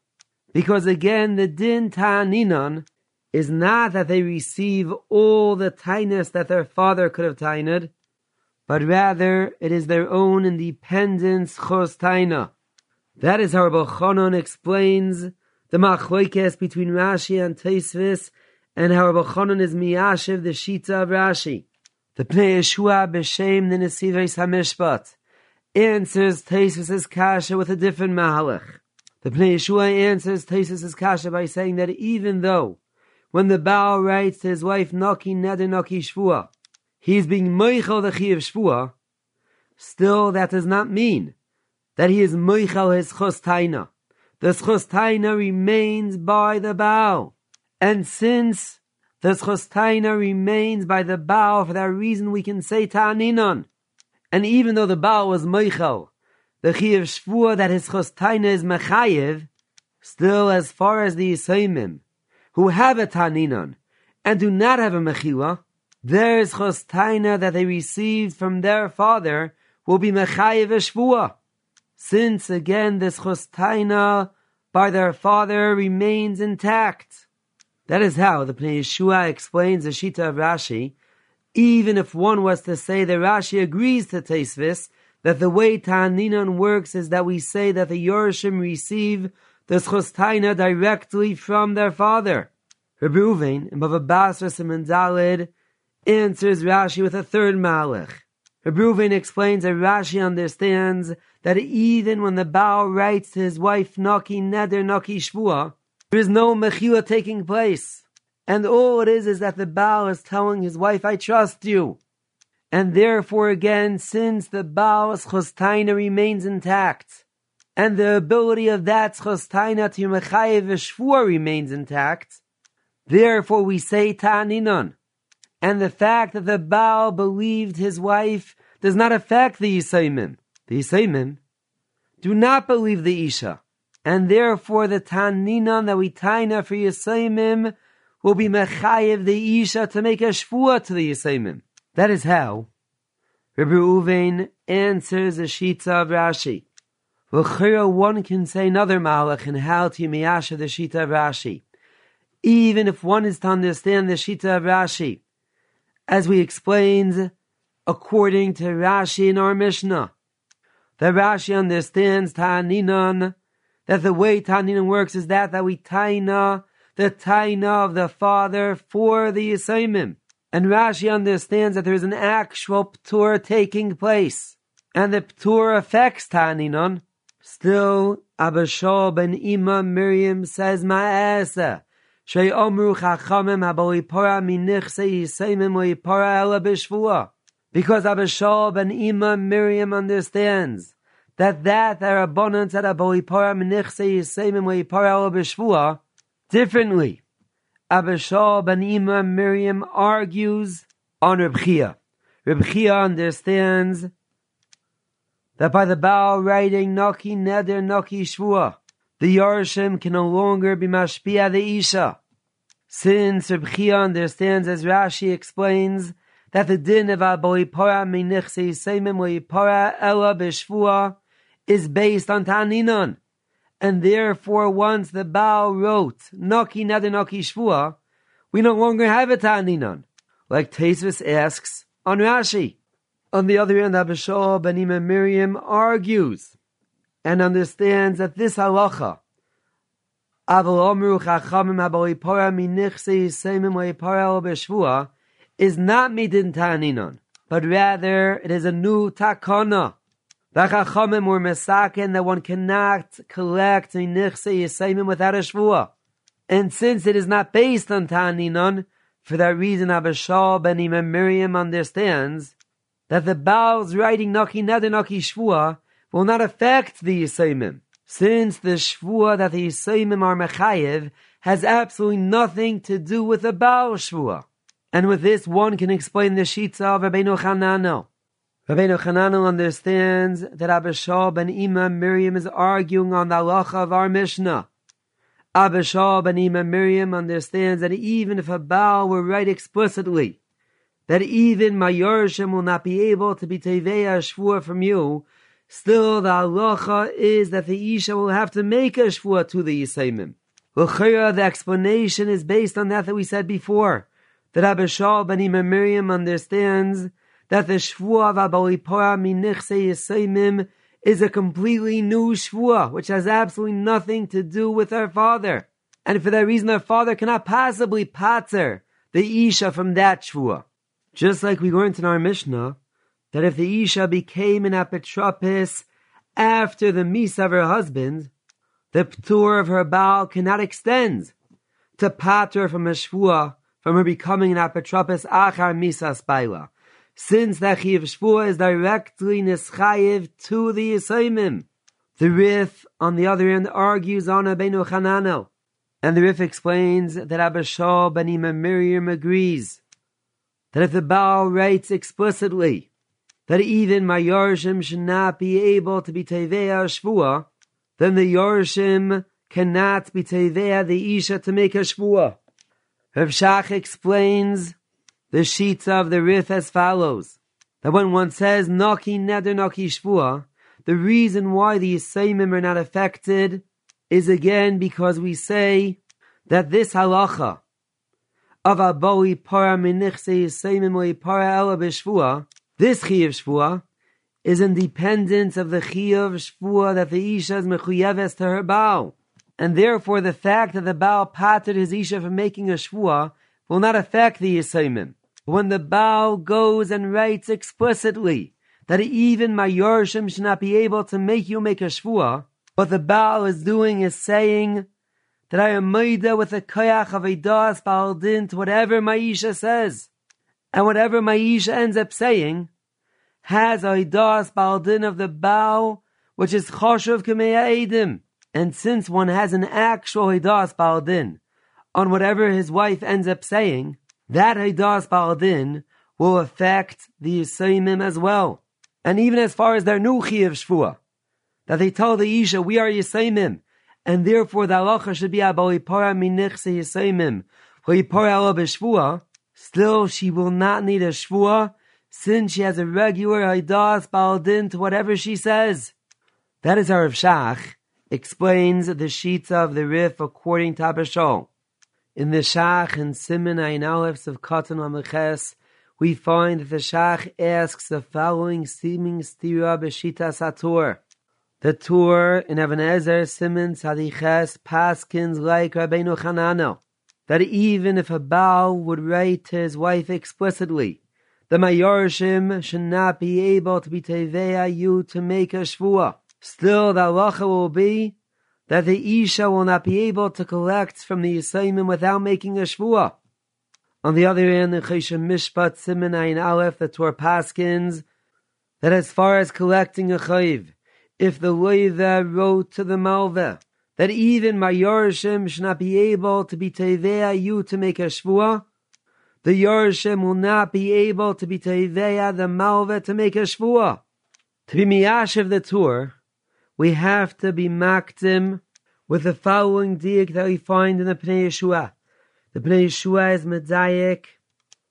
Because again, the din ta'aninan is not that they receive all the tainas that their father could have tained, but rather it is their own independence chos taina. That is how Rabbi explains the machlokes between Rashi and Teisvis and how Rabbi is miyashiv the shita of Rashi. The Pnei Yeshua b'shem the Nesives Hamishpat answers Tesis' kasha with a different mahalach. The Pnei Yeshua answers Tesis' kasha by saying that even though when the Baal writes to his wife Naki Neder Naki Shvua, he is being moichel the chi of Shvua, still that does not mean that he is moichel his chostaina. The chostaina remains by the Baal. And since the chostaina remains by the Baal, for that reason we can say ta'aninon. And even though the Baal was Meichel, the Chiyav Shvua that his chostaina is Mechayev, still as far as the Yisaimim, who have a ta'aninon, and do not have a Mechila, their chostaina that they received from their father will be Mechayev Shvua. Since again this chostaina by their father remains intact. That is how the Pnei Yeshua explains the Shita of Rashi. Even if one was to say that Rashi agrees to Teisvis, that the way Ta'aninon works is that we say that the Yorshim receive the Schostaina directly from their father. Rabbi Ruvain, in Basra Simon answers Rashi with a third malach. Rabbi explains that Rashi understands that even when the Baal writes to his wife Naki Neder Naki Shvua, there is no mechila taking place. And all it is is that the Baal is telling his wife, I trust you. And therefore again, since the Baal's chostaina remains intact, and the ability of that chostaina to mechayev shvur remains intact, therefore we say ta'aninon. And the fact that the Baal believed his wife does not affect the Yisaimim. The Yisaimim do not believe the Isha. and therefore the Taninan that we taina for Yisayimim will be Mechayev the Isha to make a Shvua to the Yisayimim. That is how Rabbi Ruvain answers the Shita of Rashi. L'chira, one can say another malach in how to miyasha the Shita of Rashi. Even if one is to understand the Shita of Rashi, as we explained according to Rashi in our Mishnah, that Rashi understands Ta'aninan, that the way Ta'aninan works is that that we taina the taina of the father for the Yisayimim. And Rashi understands that there is an actual ptur taking place, and the ptur affects Ta'aninan. Still, Abba Shaul ben Ima Miriam says Ma'asa. Shei Omru Chachamim Habalipora Minichse Yisayimim Loipora Ela Bishvua. Because Abba Shaul ben Ima Miriam understands that that that Rabbanon said Abolipara Menichse Yisemim Leipara B'Shvua differently. Abba Shaul ben Ima Miriam argues on Reb Chia. Reb Chia understands that by the Baal writing Naki Neder Naki Shvua, the Yarshim can no longer be Mashpia the Isha. Since Reb Chia understands, as Rashi explains, that the din of Abolipara Menichse Yisemim Leipara Ela B'Shvua is based on Taninon. And therefore, once the Baal wrote Noki Neder Noki Shvua, we no longer have a Taninon. Like Tesvis asks on Rashi. On the other hand, Abba Shaul ben Miriam argues and understands that this halacha, is not midin taninon, but rather it is a new takana the Chachamim were mesaken that one cannot collect nichse yisayim without a shvua. And since it is not based on Ta'aninon, for that reason Abba Shaul ben Imam Miriam understands that the Baal's writing Naki Neder Naki Shvua will not affect the Yisayimim, since the Shvua that the Yisayimim are Mechayev has absolutely nothing to do with the Baal Shvua. And with this, one can explain the Shitza of Rabbeinu Chananel. Rabbeinu Chananel understands that Abba Shaul ben Ima Miriam is arguing on the halacha of our Mishnah. Abba Shaul ben Ima Miriam understands that even if a Baal were right explicitly, that even Mayorshim will not be able to be Teveya Shvua from you, still the halacha is that the Isha will have to make a Shvua to the Yisaimim. L'chira, the explanation is based on that that we said before, that Abishal ben Ima Miriam understands that the Shvua of Abalipora Minichse is a completely new Shvua, which has absolutely nothing to do with her father. And for that reason, her father cannot possibly pater the Isha from that Shvua. Just like we learned in our Mishnah, that if the Isha became an apotropis after the Misa of her husband, the Ptur of her Baal cannot extend to pater from a Shvua from her becoming an apotropis achar Misa Spaila since the Chiv Shvua is directly Nischayev to the Yisaimim. The Rif, on the other hand, argues on Abenu Chananel, and the Rif explains that Abba Shaul ben Miriam agrees that if the Baal writes explicitly that even my Yorshim should not be able to be Teveya Shvua, then the Yorshim cannot be Teveya the Isha to make a Shvua. Rav Shach explains the sheets of the Rif as follows. That when one says Naki Neder Naki Shvua, the reason why the Yisayimim are not affected is again because we say that this halacha of Aboi Para Minichse Yisayimim Para Ela B'Shvua, this Chiyav Shvua, is independent of the Chiyav Shvua that the Isha is Mechuyeves to her Baal. And therefore the fact that the Baal patted his Isha from making a Shvua will not affect the Yisayimim when the Baal goes and writes explicitly that even my Yorshim should not be able to make you make a Shvua, what the Baal is doing is saying that I am Maida with the Koyach of a Das to whatever Maisha says. And whatever Maisha ends up saying has a Das Baal Din of the Baal, which is Choshev Kameya Edim. And since one has an actual Hidas Baal Din on whatever his wife ends up saying, that Haidas Baladin will affect the Yisayimim as well. And even as far as their new Chiyav Shvua, that they tell the Isha, we are Yisayimim, and therefore the halacha should be aboipara minichse yisaimim, hoipara ala b'shvua, still she will not need a shvua, since she has a regular haidas baldin to whatever she says. That is our Shach explains the sheets of the Rif according to Abba Shaul. In the Shach and Simon Ein Aleph of Katan Lameches, we find that the Shach asks the following seeming stira b'shita satur. The Tur in Even HaEzer Simon Tzadiches paskins like Rabbeinu Chananel, that even if a Baal would write to his wife explicitly, the Mayorshim should not be able to be Teveya you to make a Shvuah. Still, the halacha will be that the Isha will not be able to collect from the Yisayimim without making a Shvuah. On the other hand, in Choshen Mishpat Simen Ayin Aleph, the Torah Paskins, that as far as collecting a Chayiv, if the Loiva wrote to the Malva, that even my Yorshim should not be able to be Tevea you to make a Shvuah, the Yorshim will not be able to be Tevea the Malva to make a Shvuah. To be Miyashiv the Torah, we have to be makdim with the following diak that we find in the Pnei Yeshua. The Pnei Yeshua is medayik,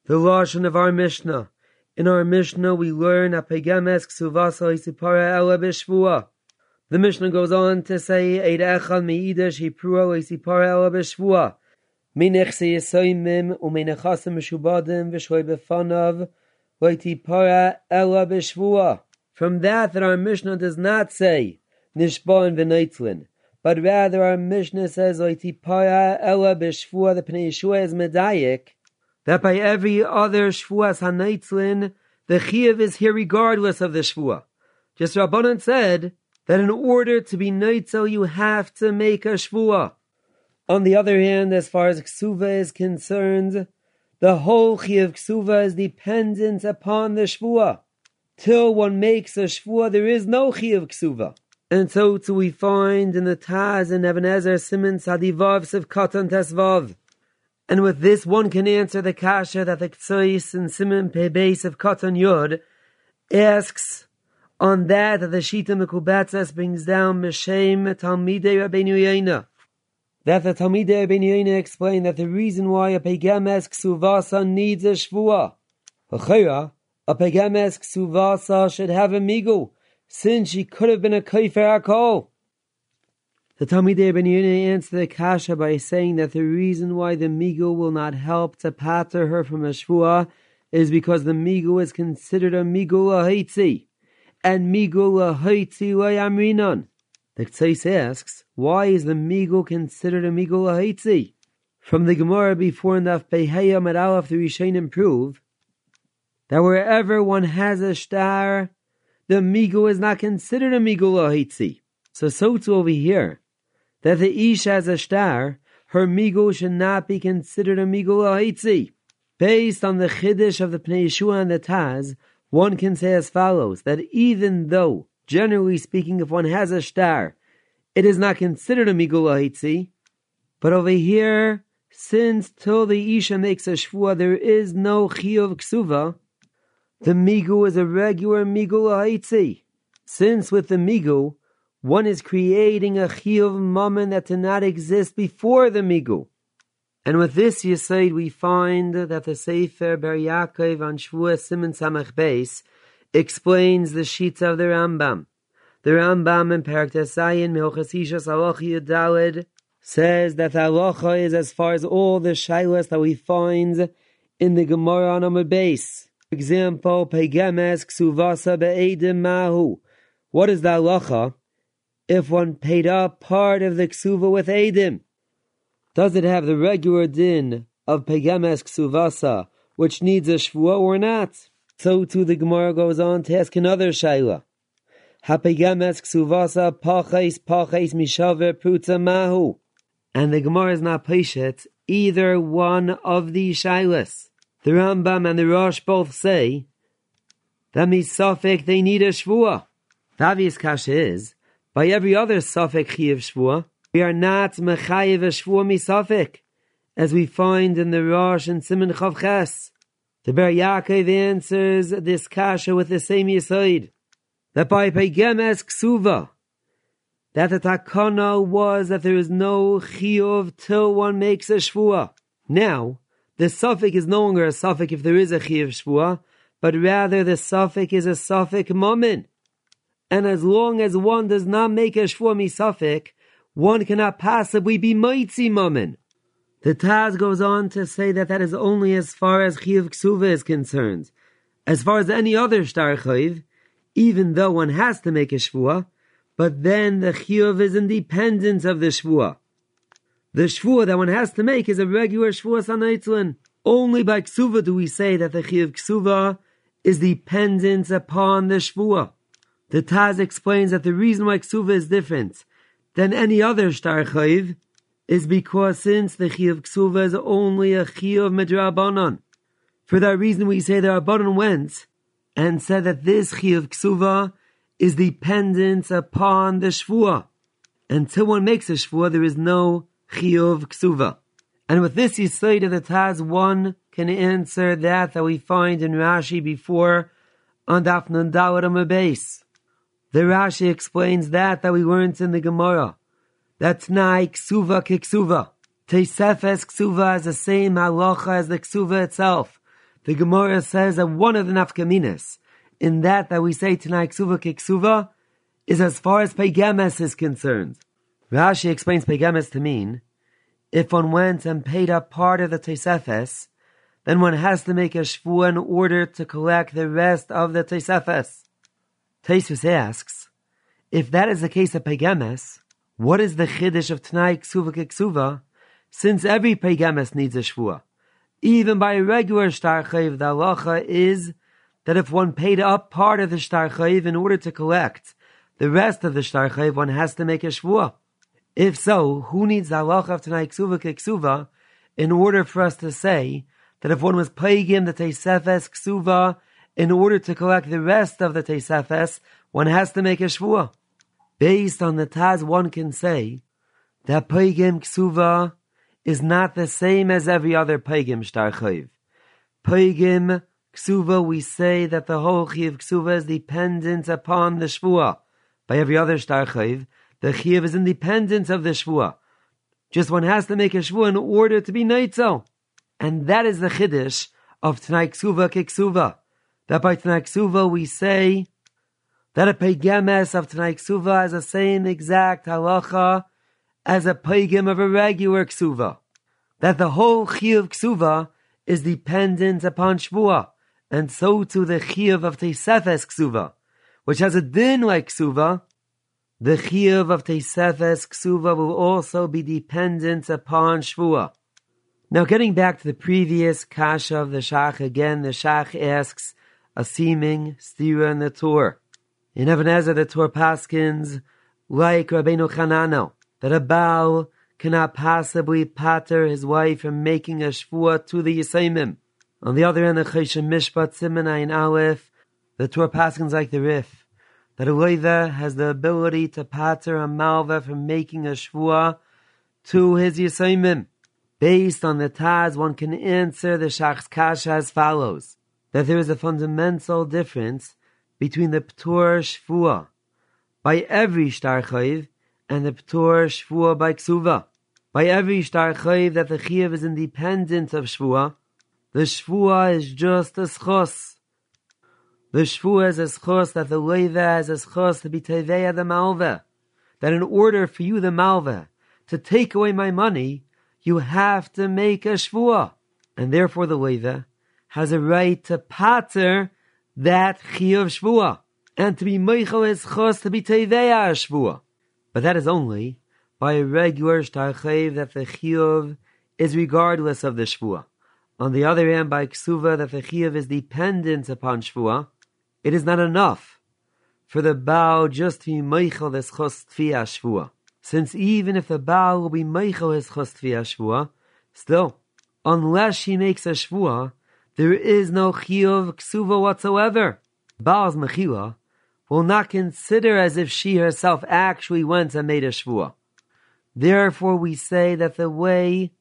the lashon of our Mishnah. In our Mishnah, we learn a pegemes ksuvasa isipara ela b'shvua. The Mishnah goes on to say, Eid echad meidash hiprua isipara ela b'shvua. Minech se yisoymim umenechasim meshubadim v'shoy befanav loitipara ela b'shvua. From that, that our Mishnah does not say, nishbon v'neitzlin. But rather our Mishnah says, Oitipaya ela b'shvua, the Pnei Yeshua is medayik, that by every other shvuas haneitzlin, the chiyuv is here regardless of the shvua. Just Rabbanan said that in order to be neitzel, you have to make a shvua. On the other hand, as far as ksuva is concerned, the whole chiyuv ksuva is dependent upon the shvua. Till one makes a shvua, there is no chiyuv ksuva. And so too we find in the Taz and Even HaEzer Simon Sadivav Sivkatan Tesvav. And with this one can answer the kasha that the Ktsois and Simon Pebeis of Katan Yud asks on that that the Shita Mekubatzas brings down Meshem Talmidei Rabbeinu Yaina. That the Talmidei Rabbeinu Yaina explain that the reason why a Pegemes Ksuvasa needs a Shvua. A a Pegemes Ksuvasa should have a Migu since she could have been a kaifer akol. The Talmidei Ben answered the kasha by saying that the reason why the migu will not help to pater her from a shvua is because the migu is considered a migu lahaitzi, and migu lahaitzi layamrinon. The Ktseis asks, why is the migu considered a migu lahaitzi? From the Gemara before in the Peheyam at Aleph, the Rishonim prove that wherever one has a star, the migu is not considered a migu lahitzi. So so too over here, that the ish has a star, her migu should not be considered a migu lahitzi. Based on the chiddush of the Pnei Yeshua and the Taz, one can say as follows, that even though, generally speaking, if one has a star, it is not considered a migu lahitzi, but over here, since till the Isha makes a shvua, there is no chiyuv ksuva, the migu is a regular migu ha'itzi. Since with the migu, one is creating a chiyuv mammon that did not exist before the migu. And with this yisaid, we find that the Sefer Ber Yaakov on Shvuah Simon Samach Beis explains the sheets of the Rambam. The Rambam in Perak Tesayin Halacha Yudalid says that the halacha is as far as all the shilas that we find in the Gemara on Amud Beis example, Pegemes Ksuvasa Be'edim Mahu. What is the halacha if one paid up part of the Ksuva with Edim? Does it have the regular din of Pegemes Ksuvasa, which needs a Shvua or not? So too the Gemara goes on to ask another Shaila. Hapegemes Ksuvasa Pachais Pachais Mishaver Pruta Mahu. And the Gemara is not patient either one of these Shailas. The Rambam and the Rosh both say that Suffolk they need a Shvua. The obvious kasha is, by every other Suffolk Chiv Shvua, we are not Mechayiv a Shvua misafik, as we find in the Rosh and Simon Chavches. The Ber Yaakov answers this kasha with the same yisoid, that by Pegemes Ksuva, that the takana was that there is no chiyuv till one makes a shvua. Now, the suffix is no longer a suffix if there is a chiyuv shvua, but rather the suffix is a suffix moment. And as long as one does not make a shvua misafik, one cannot possibly be mitzi moment. The Taz goes on to say that that is only as far as chiyuv ksuva is concerned. As far as any other shtar chayiv, even though one has to make a shvua, but then the chiyuv is independent of the shvua. The shvua that one has to make is a regular shvua sanaitzlin. Only by ksuva do we say that the chiyuv ksuva is dependent upon the shvua. The Taz explains that the reason why ksuva is different than any other shtar chayiv is because since the chiyuv ksuva is only a chiyuv midrabanan. For that reason we say the Rabbanon went and said that this chiyuv ksuva is dependent upon the shvua. Until one makes a shvua, there is no chiyuv ksuva. And with this yisoid of the Taz, one can answer that that we find in Rashi before on Daf Nundawar base. The Rashi explains that that we learned in the Gemara. That's nai ksuva kiksuva. Teisefes ksuva is the same halacha as the ksuva itself. The Gemara says that one of the nafkaminas in that that we say tonight ksuva kiksuva is as far as pegemes is concerned. Rashi explains pegemes to mean if one went and paid up part of the tesefes, then one has to make a shvu in order to collect the rest of the tesefes. Tesis asks, if that is the case of pegemes, what is the chiddush of tonight ksuva kiksuva? Since every pegemes needs a shvua, even by a regular shtar chayiv, the halacha is that if one paid up part of the shtar chayiv in order to collect the rest of the shtar chayiv, one has to make a shvua. If so, who needs the halacha of Tanai Ksuva Ksuva in order for us to say that if one was paying the Teisefes Ksuva in order to collect the rest of the Teisefes, one has to make a shvua. Based on the Taz, one can say that Paygim Ksuva is not the same as every other Paygim Shtar Chayiv. Paygim Ksuva, we say that the whole Chiv Ksuva is dependent upon the Shvua. By every other Shtar Chayiv, the Chiv is independent of the Shvua. Just one has to make a Shvua in order to be Neitzel. And that is the Chiddush of Tanai Ksuva Kiksuva. That by Tanai Ksuva we say that a Pegemes of Tanai Ksuva has the same exact halacha as a Pegem of a regular Ksuva. That the whole Chiv Ksuva is dependent upon Shvua and so to the chiyuv of Teisefes Ksuva, which has a din like Ksuva, the chiyuv of Teisefes Ksuva will also be dependent upon Shvua. Now getting back to the previous kasha of the Shach again, the Shach asks a seeming stira in the Torah. In Even HaEzer, the Torah paskins, like Rabbeinu Chananel, that a Baal cannot possibly pater his wife from making a shvua to the Yisaimim. On the other hand, the Choshen Mishpat Simonai and Aleph, the Torah Paskins like the Rif, that a loiva has the ability to pater a malva from making a shvua to his Yisaimim. Based on the Taz, one can answer the Shach's Kasha as follows, that there is a fundamental difference between the Ptur Shvua by every Shtar Chayiv and the Ptur Shvua by Ksuva. By every Shtar Chayiv that the Chiyav is independent of Shvua, the shvua is just a schos. The shvua is a schos that the leiva is a schos to be teveya the malva. That in order for you, the malva, to take away my money, you have to make a shvua. And therefore the leiva has a right to pater that chiyuv shvua. And to be meichel is chos to be teveya a shvua. But that is only by a regular shtar that the chiyuv is regardless of the shvua. On the other hand, by ksuva, that the chiyuv is dependent upon shvua, it is not enough for the bow just to be meichel this chos shvua. Since even if the bow will be meichel his chos shvua, still, unless she makes a shvua, there is no chiyuv ksuva whatsoever. Baal's mechila will not consider as if she herself actually went and made a shvua. Therefore, we say that the way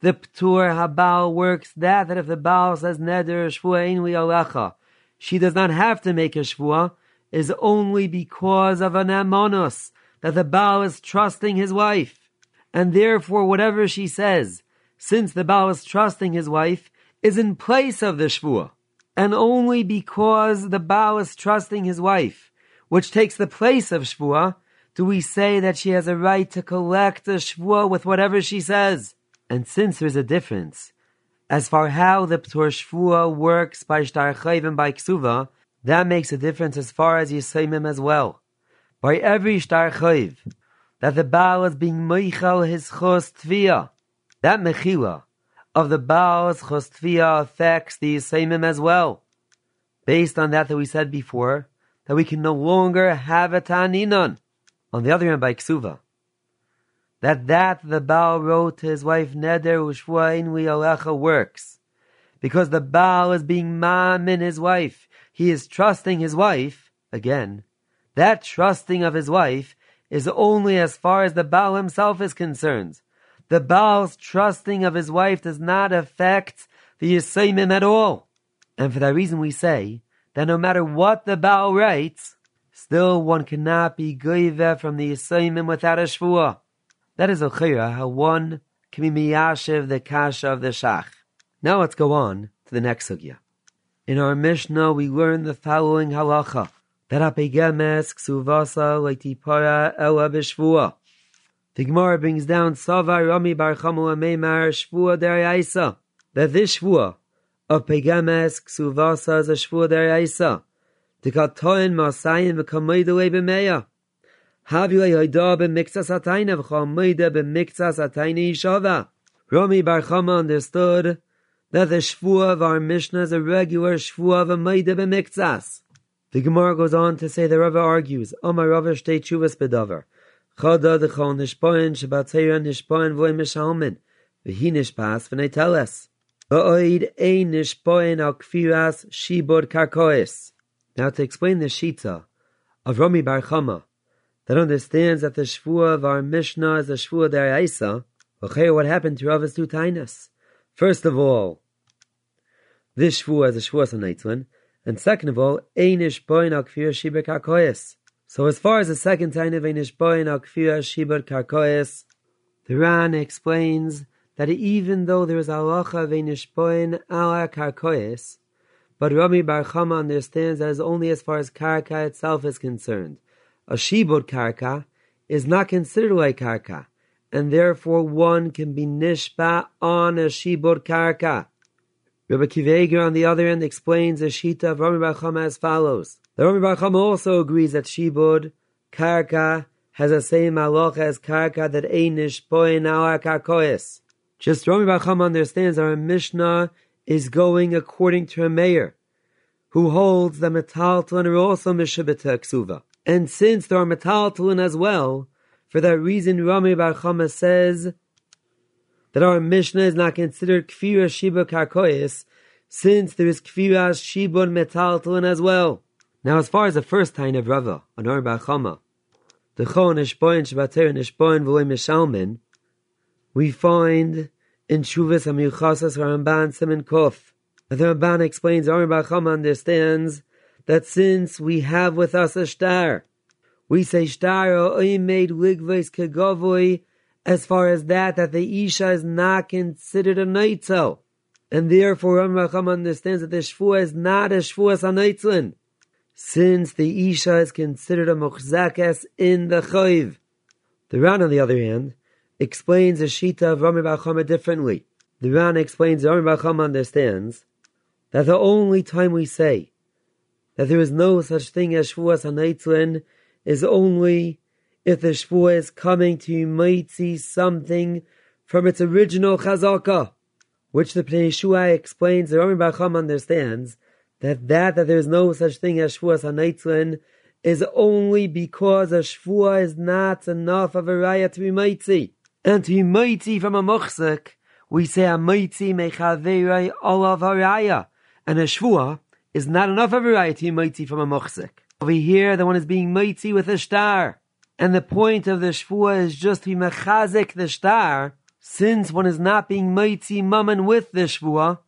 the Ptur Habal works that, that if the Baal says Neder Shvua Ein Alecha, she does not have to make a Shvua, is only because of an amonos, that the Baal is trusting his wife, and therefore whatever she says, since the Baal is trusting his wife, is in place of the Shvuah. And only because the Baal is trusting his wife, which takes the place of Shvuah, do we say that she has a right to collect a Shvuah with whatever she says. And since there's a difference, as far how the Ptur works by Shtar Chayv and by Ksuva, that makes a difference as far as Yisayimim as well. By every Shtar Chayv, that the Baal is being Meichel his Chos Tviyah, that Mechila of the Baal's Chos Tviyah affects the Yisayimim as well. Based on that that we said before, that we can no longer have a Taninon. On the other hand, by Ksuva, that that the Baal wrote to his wife Neder Ushvain we Alecha works. Because the Baal is being mam in his wife. He is trusting his wife, again. That trusting of his wife is only as far as the Baal himself is concerned. The Baal's trusting of his wife does not affect the Yisayimim at all. And for that reason we say that no matter what the Baal writes, still one cannot be goyve from the Yisayimim without a Shvuah. That is Ochira, how one can be miyashiv the kasha of the shach. Now let's go on to the next sugya. In our Mishnah, we learn the following halacha that apegemes ksuvasa leitipara ela b'shvua. The Gemara brings down Savar Rami Bar Chama Ameimar Shvua Deraisa. That this Shvua of Pegemes Ksuvasa is a Shvua Deraisa. The Katoin Masayim V'kamoidele B'meya. Havile Hoida b'miktzas hatayna v'chamoida b'miktzas hatayna yishava. Rami Bar Chama understood that the shvua of our Mishnah is a regular shvua of a maida b'miktzas. The Gemara goes on to say the Rava argues, Omar Rava shtei tshuvas bedavar. Chada d'chol nishpoin shabatzeira nishpoin v'oy mishalmin. V'hi nishpas v'nei teles. V'oid ein nishpoin al kfiras shibod karkois. Now to explain the shita of Rami Bar Chama, that understands that the Shvua of our Mishnah is a Shvua Daraisa, okay, what happened to Rava's two tainas? First of all, this Shvua is a Shvua Sanaitzlin, and second of all, Einish Boin Al Kfir Shibir. So as far as the second taina of Einish Boin Al Kfir Shibir Karkoyes, the Ran explains that even though there is halacha of Einish Boin Al Karkoyes, but Rami Bar Chama understands that is only as far as Karka itself is concerned a shibud karka is not considered like karka, and therefore one can be nishba on a shibud karka. Rabbi Kiveger, on the other end, explains the shita of Rami Bar as follows. The Rami Bar also agrees that shibud karka has the same halacha as karka that einish poin. Just Rami Bar understands our Mishnah is going according to a mayor, who holds that metalton are also mishabita ksuva. And since there are metaltalin as well, for that reason Rami Bar Chama says that our Mishnah is not considered Kfira Shiba Karkois, since there is Kfira Shibun metaltalin as well. Now as far as the first time of Rava, on Rami Bar Chama, the Chon Ishboin Shabbater and Ishboin V'loi Mishalmin, we find in Shuvas HaMiuchasas Ramban Simon Kof, the Ramban explains Rami Bar Chama understands that since we have with us a star, we say star made ligves kegavoy as far as that that the isha is not considered a neitzel, and therefore Ram understands that the shvua is not a shvua saneitzlin, since the isha is considered a muchzakes in the chayv. The Ran, on the other hand, explains the shita of Rami differently. The Ran explains Rami Bar Chama understands that the only time we say that there is no such thing as Shavuos HaNeitzlin is only if the Shavuot is coming to Maitzi something from its original Chazaka, which the Pnei explains, the Rami Bar Chama understands, that that, that there is no such thing as Shavuos HaNeitzlin is only because a Shavuot is not enough of a raya to be Maitzi. And to be Maitzi from a Muchzik, we say a Maitzi Mechaverei Olav Haraya, and a Shavuot is not enough of a variety mighty from a muchzik. Over here, the one is being mighty with a star. And the point of the shvua is just to be mechazik the star, since one is not being mighty mammon with the shvua,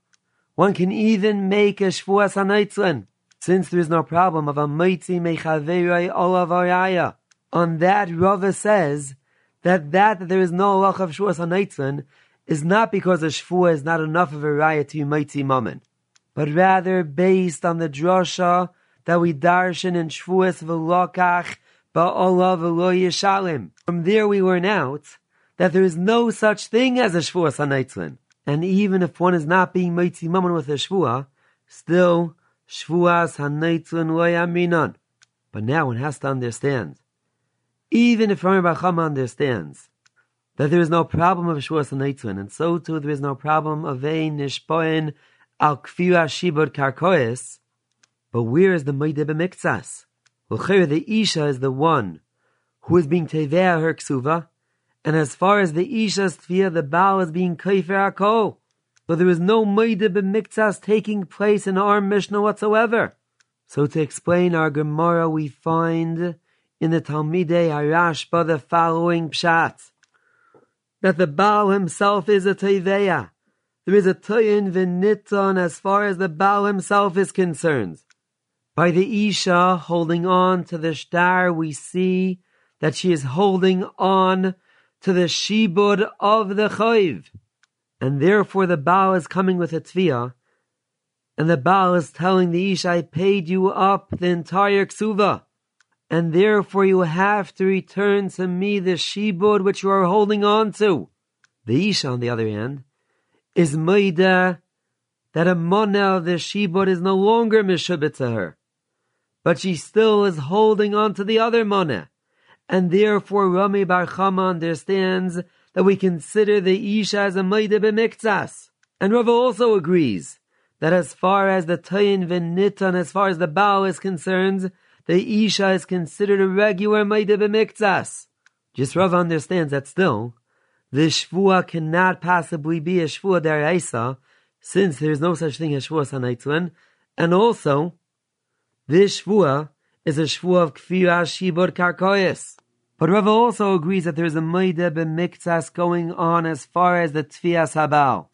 one can even make a shvua sanaitzlin, since there is no problem of a mighty mechaverei olav araya. On that, Rava says that that, that there is no halach of Shavuos HaNeitzin is not because the Shavuot is not enough of a riot to be mighty mammon, but rather based on the drasha that we darshan in Shavuos v'lokach ba'olav v'lo yishalim. From there we learn out that there is no such thing as a Shavuos HaNeitzin. And even if one is not being mighty mammon with a Shavuah, still Shavuos HaNeitzin lo yaminon. But now one has to understand even if Rami Bachama understands that there is no problem of Shavuos and and so too there is no problem of a nishpoin al kfira shibud karkois, but where is the Maide b'miktsas? Well, the Isha is the one who is being tevea her ksuva, and as far as the Isha's tefiyah, the Baal is being kaifer akol. So there is no Maide b'miktsas taking place in our Mishnah whatsoever. So to explain our Gemara, we find in the Talmidei Harashba the following pshat that the Baal himself is a Teveya. There is a Toyin Viniton as far as the Baal himself is concerned. By the Isha holding on to the star, we see that she is holding on to the Shibud of the Chayv. And therefore the Baal is coming with a Tviyah, and the Baal is telling the Isha, I paid you up the entire Ksuva and therefore you have to return to me the shibud which you are holding on to. The Isha, on the other hand, is Maida that a of the shibud is no longer mishubit to her, but she still is holding on to the other mana, and therefore Rami Bar Chama understands that we consider the Isha as a Maida b'miktzas. And Rava also agrees that as far as the Tayin v'nitan, as far as the Baal is concerned, the Isha is considered a regular Maida b'miktzas. Just Rav understands that still, the Shvua cannot possibly be a Shvua deraisa, since there is no such thing as Shvua Sanaitzlan, and also, this Shvua is a Shvua of Kfira Shibur Karkoyes. But Rav also agrees that there is a Maida b'miktzas going on as far as the Tfias Habal.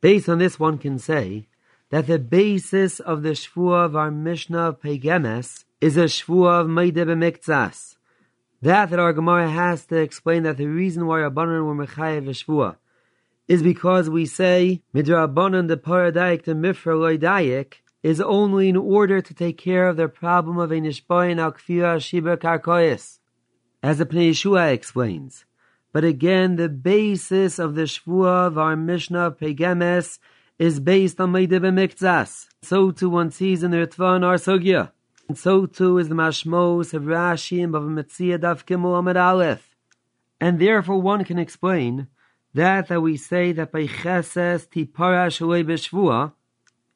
Based on this, one can say that the basis of the Shvua of our Mishnah of Pegemes is a shvua of Maide b'miktzas. That that our Gemara has to explain that the reason why Rabbanan were mechayev shvua is because we say midrabanan the paradaik to mifra is only in order to take care of the problem of a nishboyin al kfira shiba karkois, as the Pnei Yehoshua explains. But again, the basis of the shvua of our Mishnah Pegemes is based on Maide b'miktzas. So too one sees in the Ritva and our Sugya. And so too is the mashmos of Rashi and Bava Metzia Daf Gimel Amid Aleph. And therefore one can explain that that we say that by Cheses Tipara Shalei B'Shvua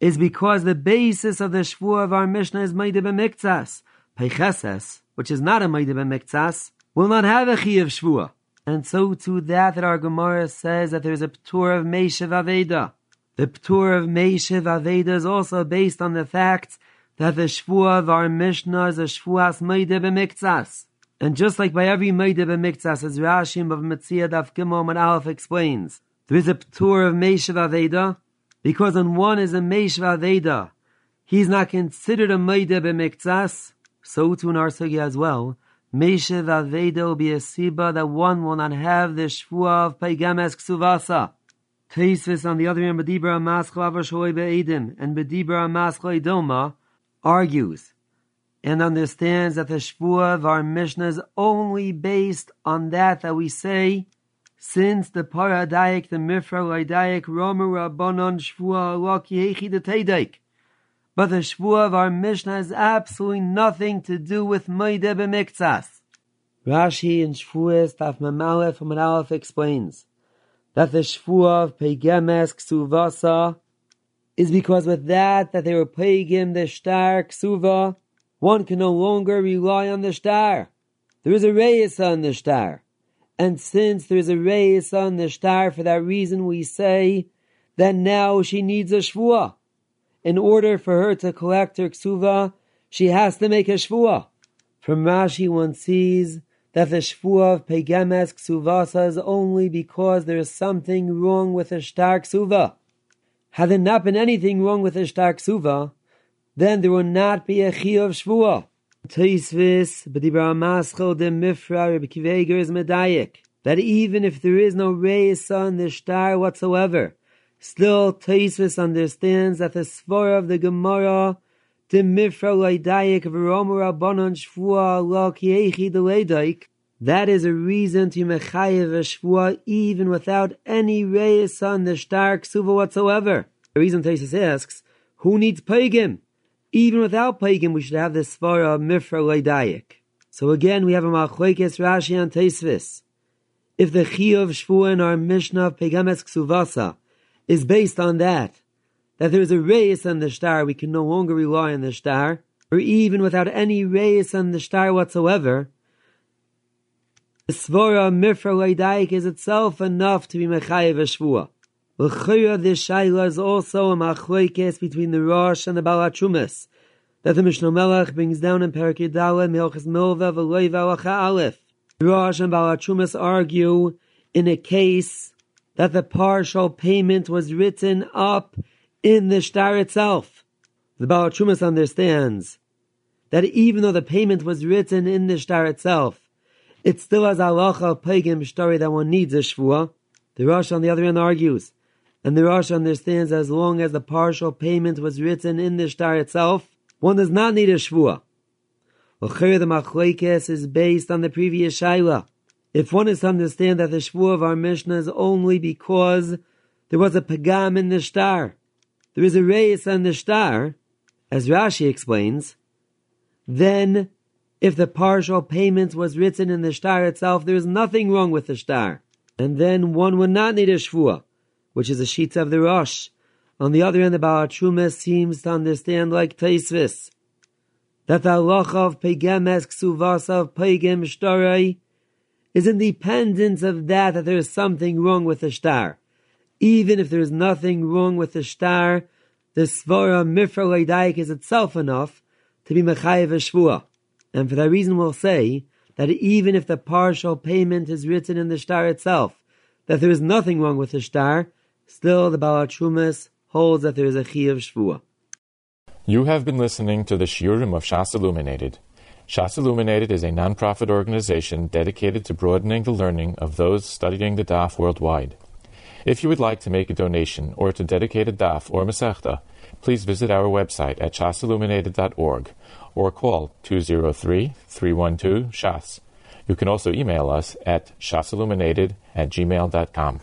is because the basis of the Shvua of our Mishnah is Maida B'Miktzas. Cheses, which is not a Maida B'Miktzas, will not have a Chi of Shvua. And so too that that our Gemara says that there is a Ptur of Meishev Aveda. The Ptur of Meishev Aveda is also based on the fact that the Shvua of our Mishnah is a Shvuas Meide b'miktzas. And just like by every Meide b'miktzas, as Rashim of Metzia Daf Gimel and Aleph explains, there is a Ptur of Meishav Aveda, because on one is a Meishav Aveda, he's not considered a Meide b'miktzas, so too in our Sugya as well, Meishav Aveda will be a Siba that one will not have the Shvua of Peigames Ksuvasa. Teisvis on the other hand, Bedibra Maschel Avar Sholei Be'edim, and Bedibra Maschel Idoma, argues and understands that the Shvua of our Mishnah is only based on that that we say, since the Paradaik, the Mifra Laidaik, Romer Rabbanon Shvua Loki Hechi the Teidaik. But the Shvua of our Mishnah has absolutely nothing to do with Maide B'miktzas. Rashi in Shvuas Taf Mamalef Aleph explains that the Shvua of Pegemes Ksuvasa is because with that, that they were him the star ksuva, one can no longer rely on the star. There is a reis on the star. And since there is a reis on the star, for that reason we say that now she needs a shvua. In order for her to collect her ksuva, she has to make a shvua. From Rashi one sees that the shvua of Pegemes ksuvasa is only because there is something wrong with the star ksuva. Had there not been anything wrong with the Shtar Ksuva, then there would not be a Chi of Shvua. Teisvis, B'dibra Maschel de Mifra, Rabbi Akiva Eiger is Medayik, that even if there is no race on the star whatsoever, still Teisvis understands that the svara of the Gemara, de Mifra Leidayik, V'romu Rabbanon Shvua, Lo Kiechi de Leidaik, that is a reason to mechayev a shvua even without any reis on the star ksuva whatsoever. The reason Tesis asks, who needs pagan? Even without pagan, we should have this svara mifra leidayik. So again, we have a machlekes Rashi on Teisvis. If the chiyuv shvua in our Mishnah of Pegames Ksuvasa is based on that, that there is a reis on the star, we can no longer rely on the star, or even without any reis on the star whatsoever, the svara mifra leidaik is itself enough to be mechayev a shvua. L'chira this shaila is also a machlekes between the Rosh and the Balachumas, that the Mishnah Melech brings down in Perek Yidale, Milchas Milva, V'loi V'alacha Aleph. The Rosh and Balachumas argue in a case that the partial payment was written up in the star itself. The Balachumas understands that even though the payment was written in the star itself, it still has halacha pagan story that one needs a shvua. The Rosh on the other hand argues, and the Rosh understands as long as the partial payment was written in the star itself, one does not need a shvua. L'chir the machlekes is based on the previous shaila. If one is to understand that the shvua of our Mishnah is only because there was a pagam in the star, there is a reis on the star, as Rashi explains, then if the partial payment was written in the star itself, there is nothing wrong with the star. And then one would not need a shvua, which is a sheet of the Rosh. On the other hand, the Baal seems to understand like Taisvis, that the halacha of Pegemes Ksuvas of Pegem Shtarei is independent of that, that there is something wrong with the star. Even if there is nothing wrong with the star, the Svara Mifra is itself enough to be Mechayev Shvua. And for that reason, we'll say that even if the partial payment is written in the star itself, that there is nothing wrong with the star, still the Baal Shumas holds that there is a chi of shvua.
You have been listening to the Shiurim of Shas Illuminated. Shas Illuminated is a non-profit organization dedicated to broadening the learning of those studying the Daf worldwide. If you would like to make a donation or to dedicate a Daf or Masechta, please visit our website at shasilluminated.org or call 203-312-SHAS. You can also email us at shasilluminated at gmail.com.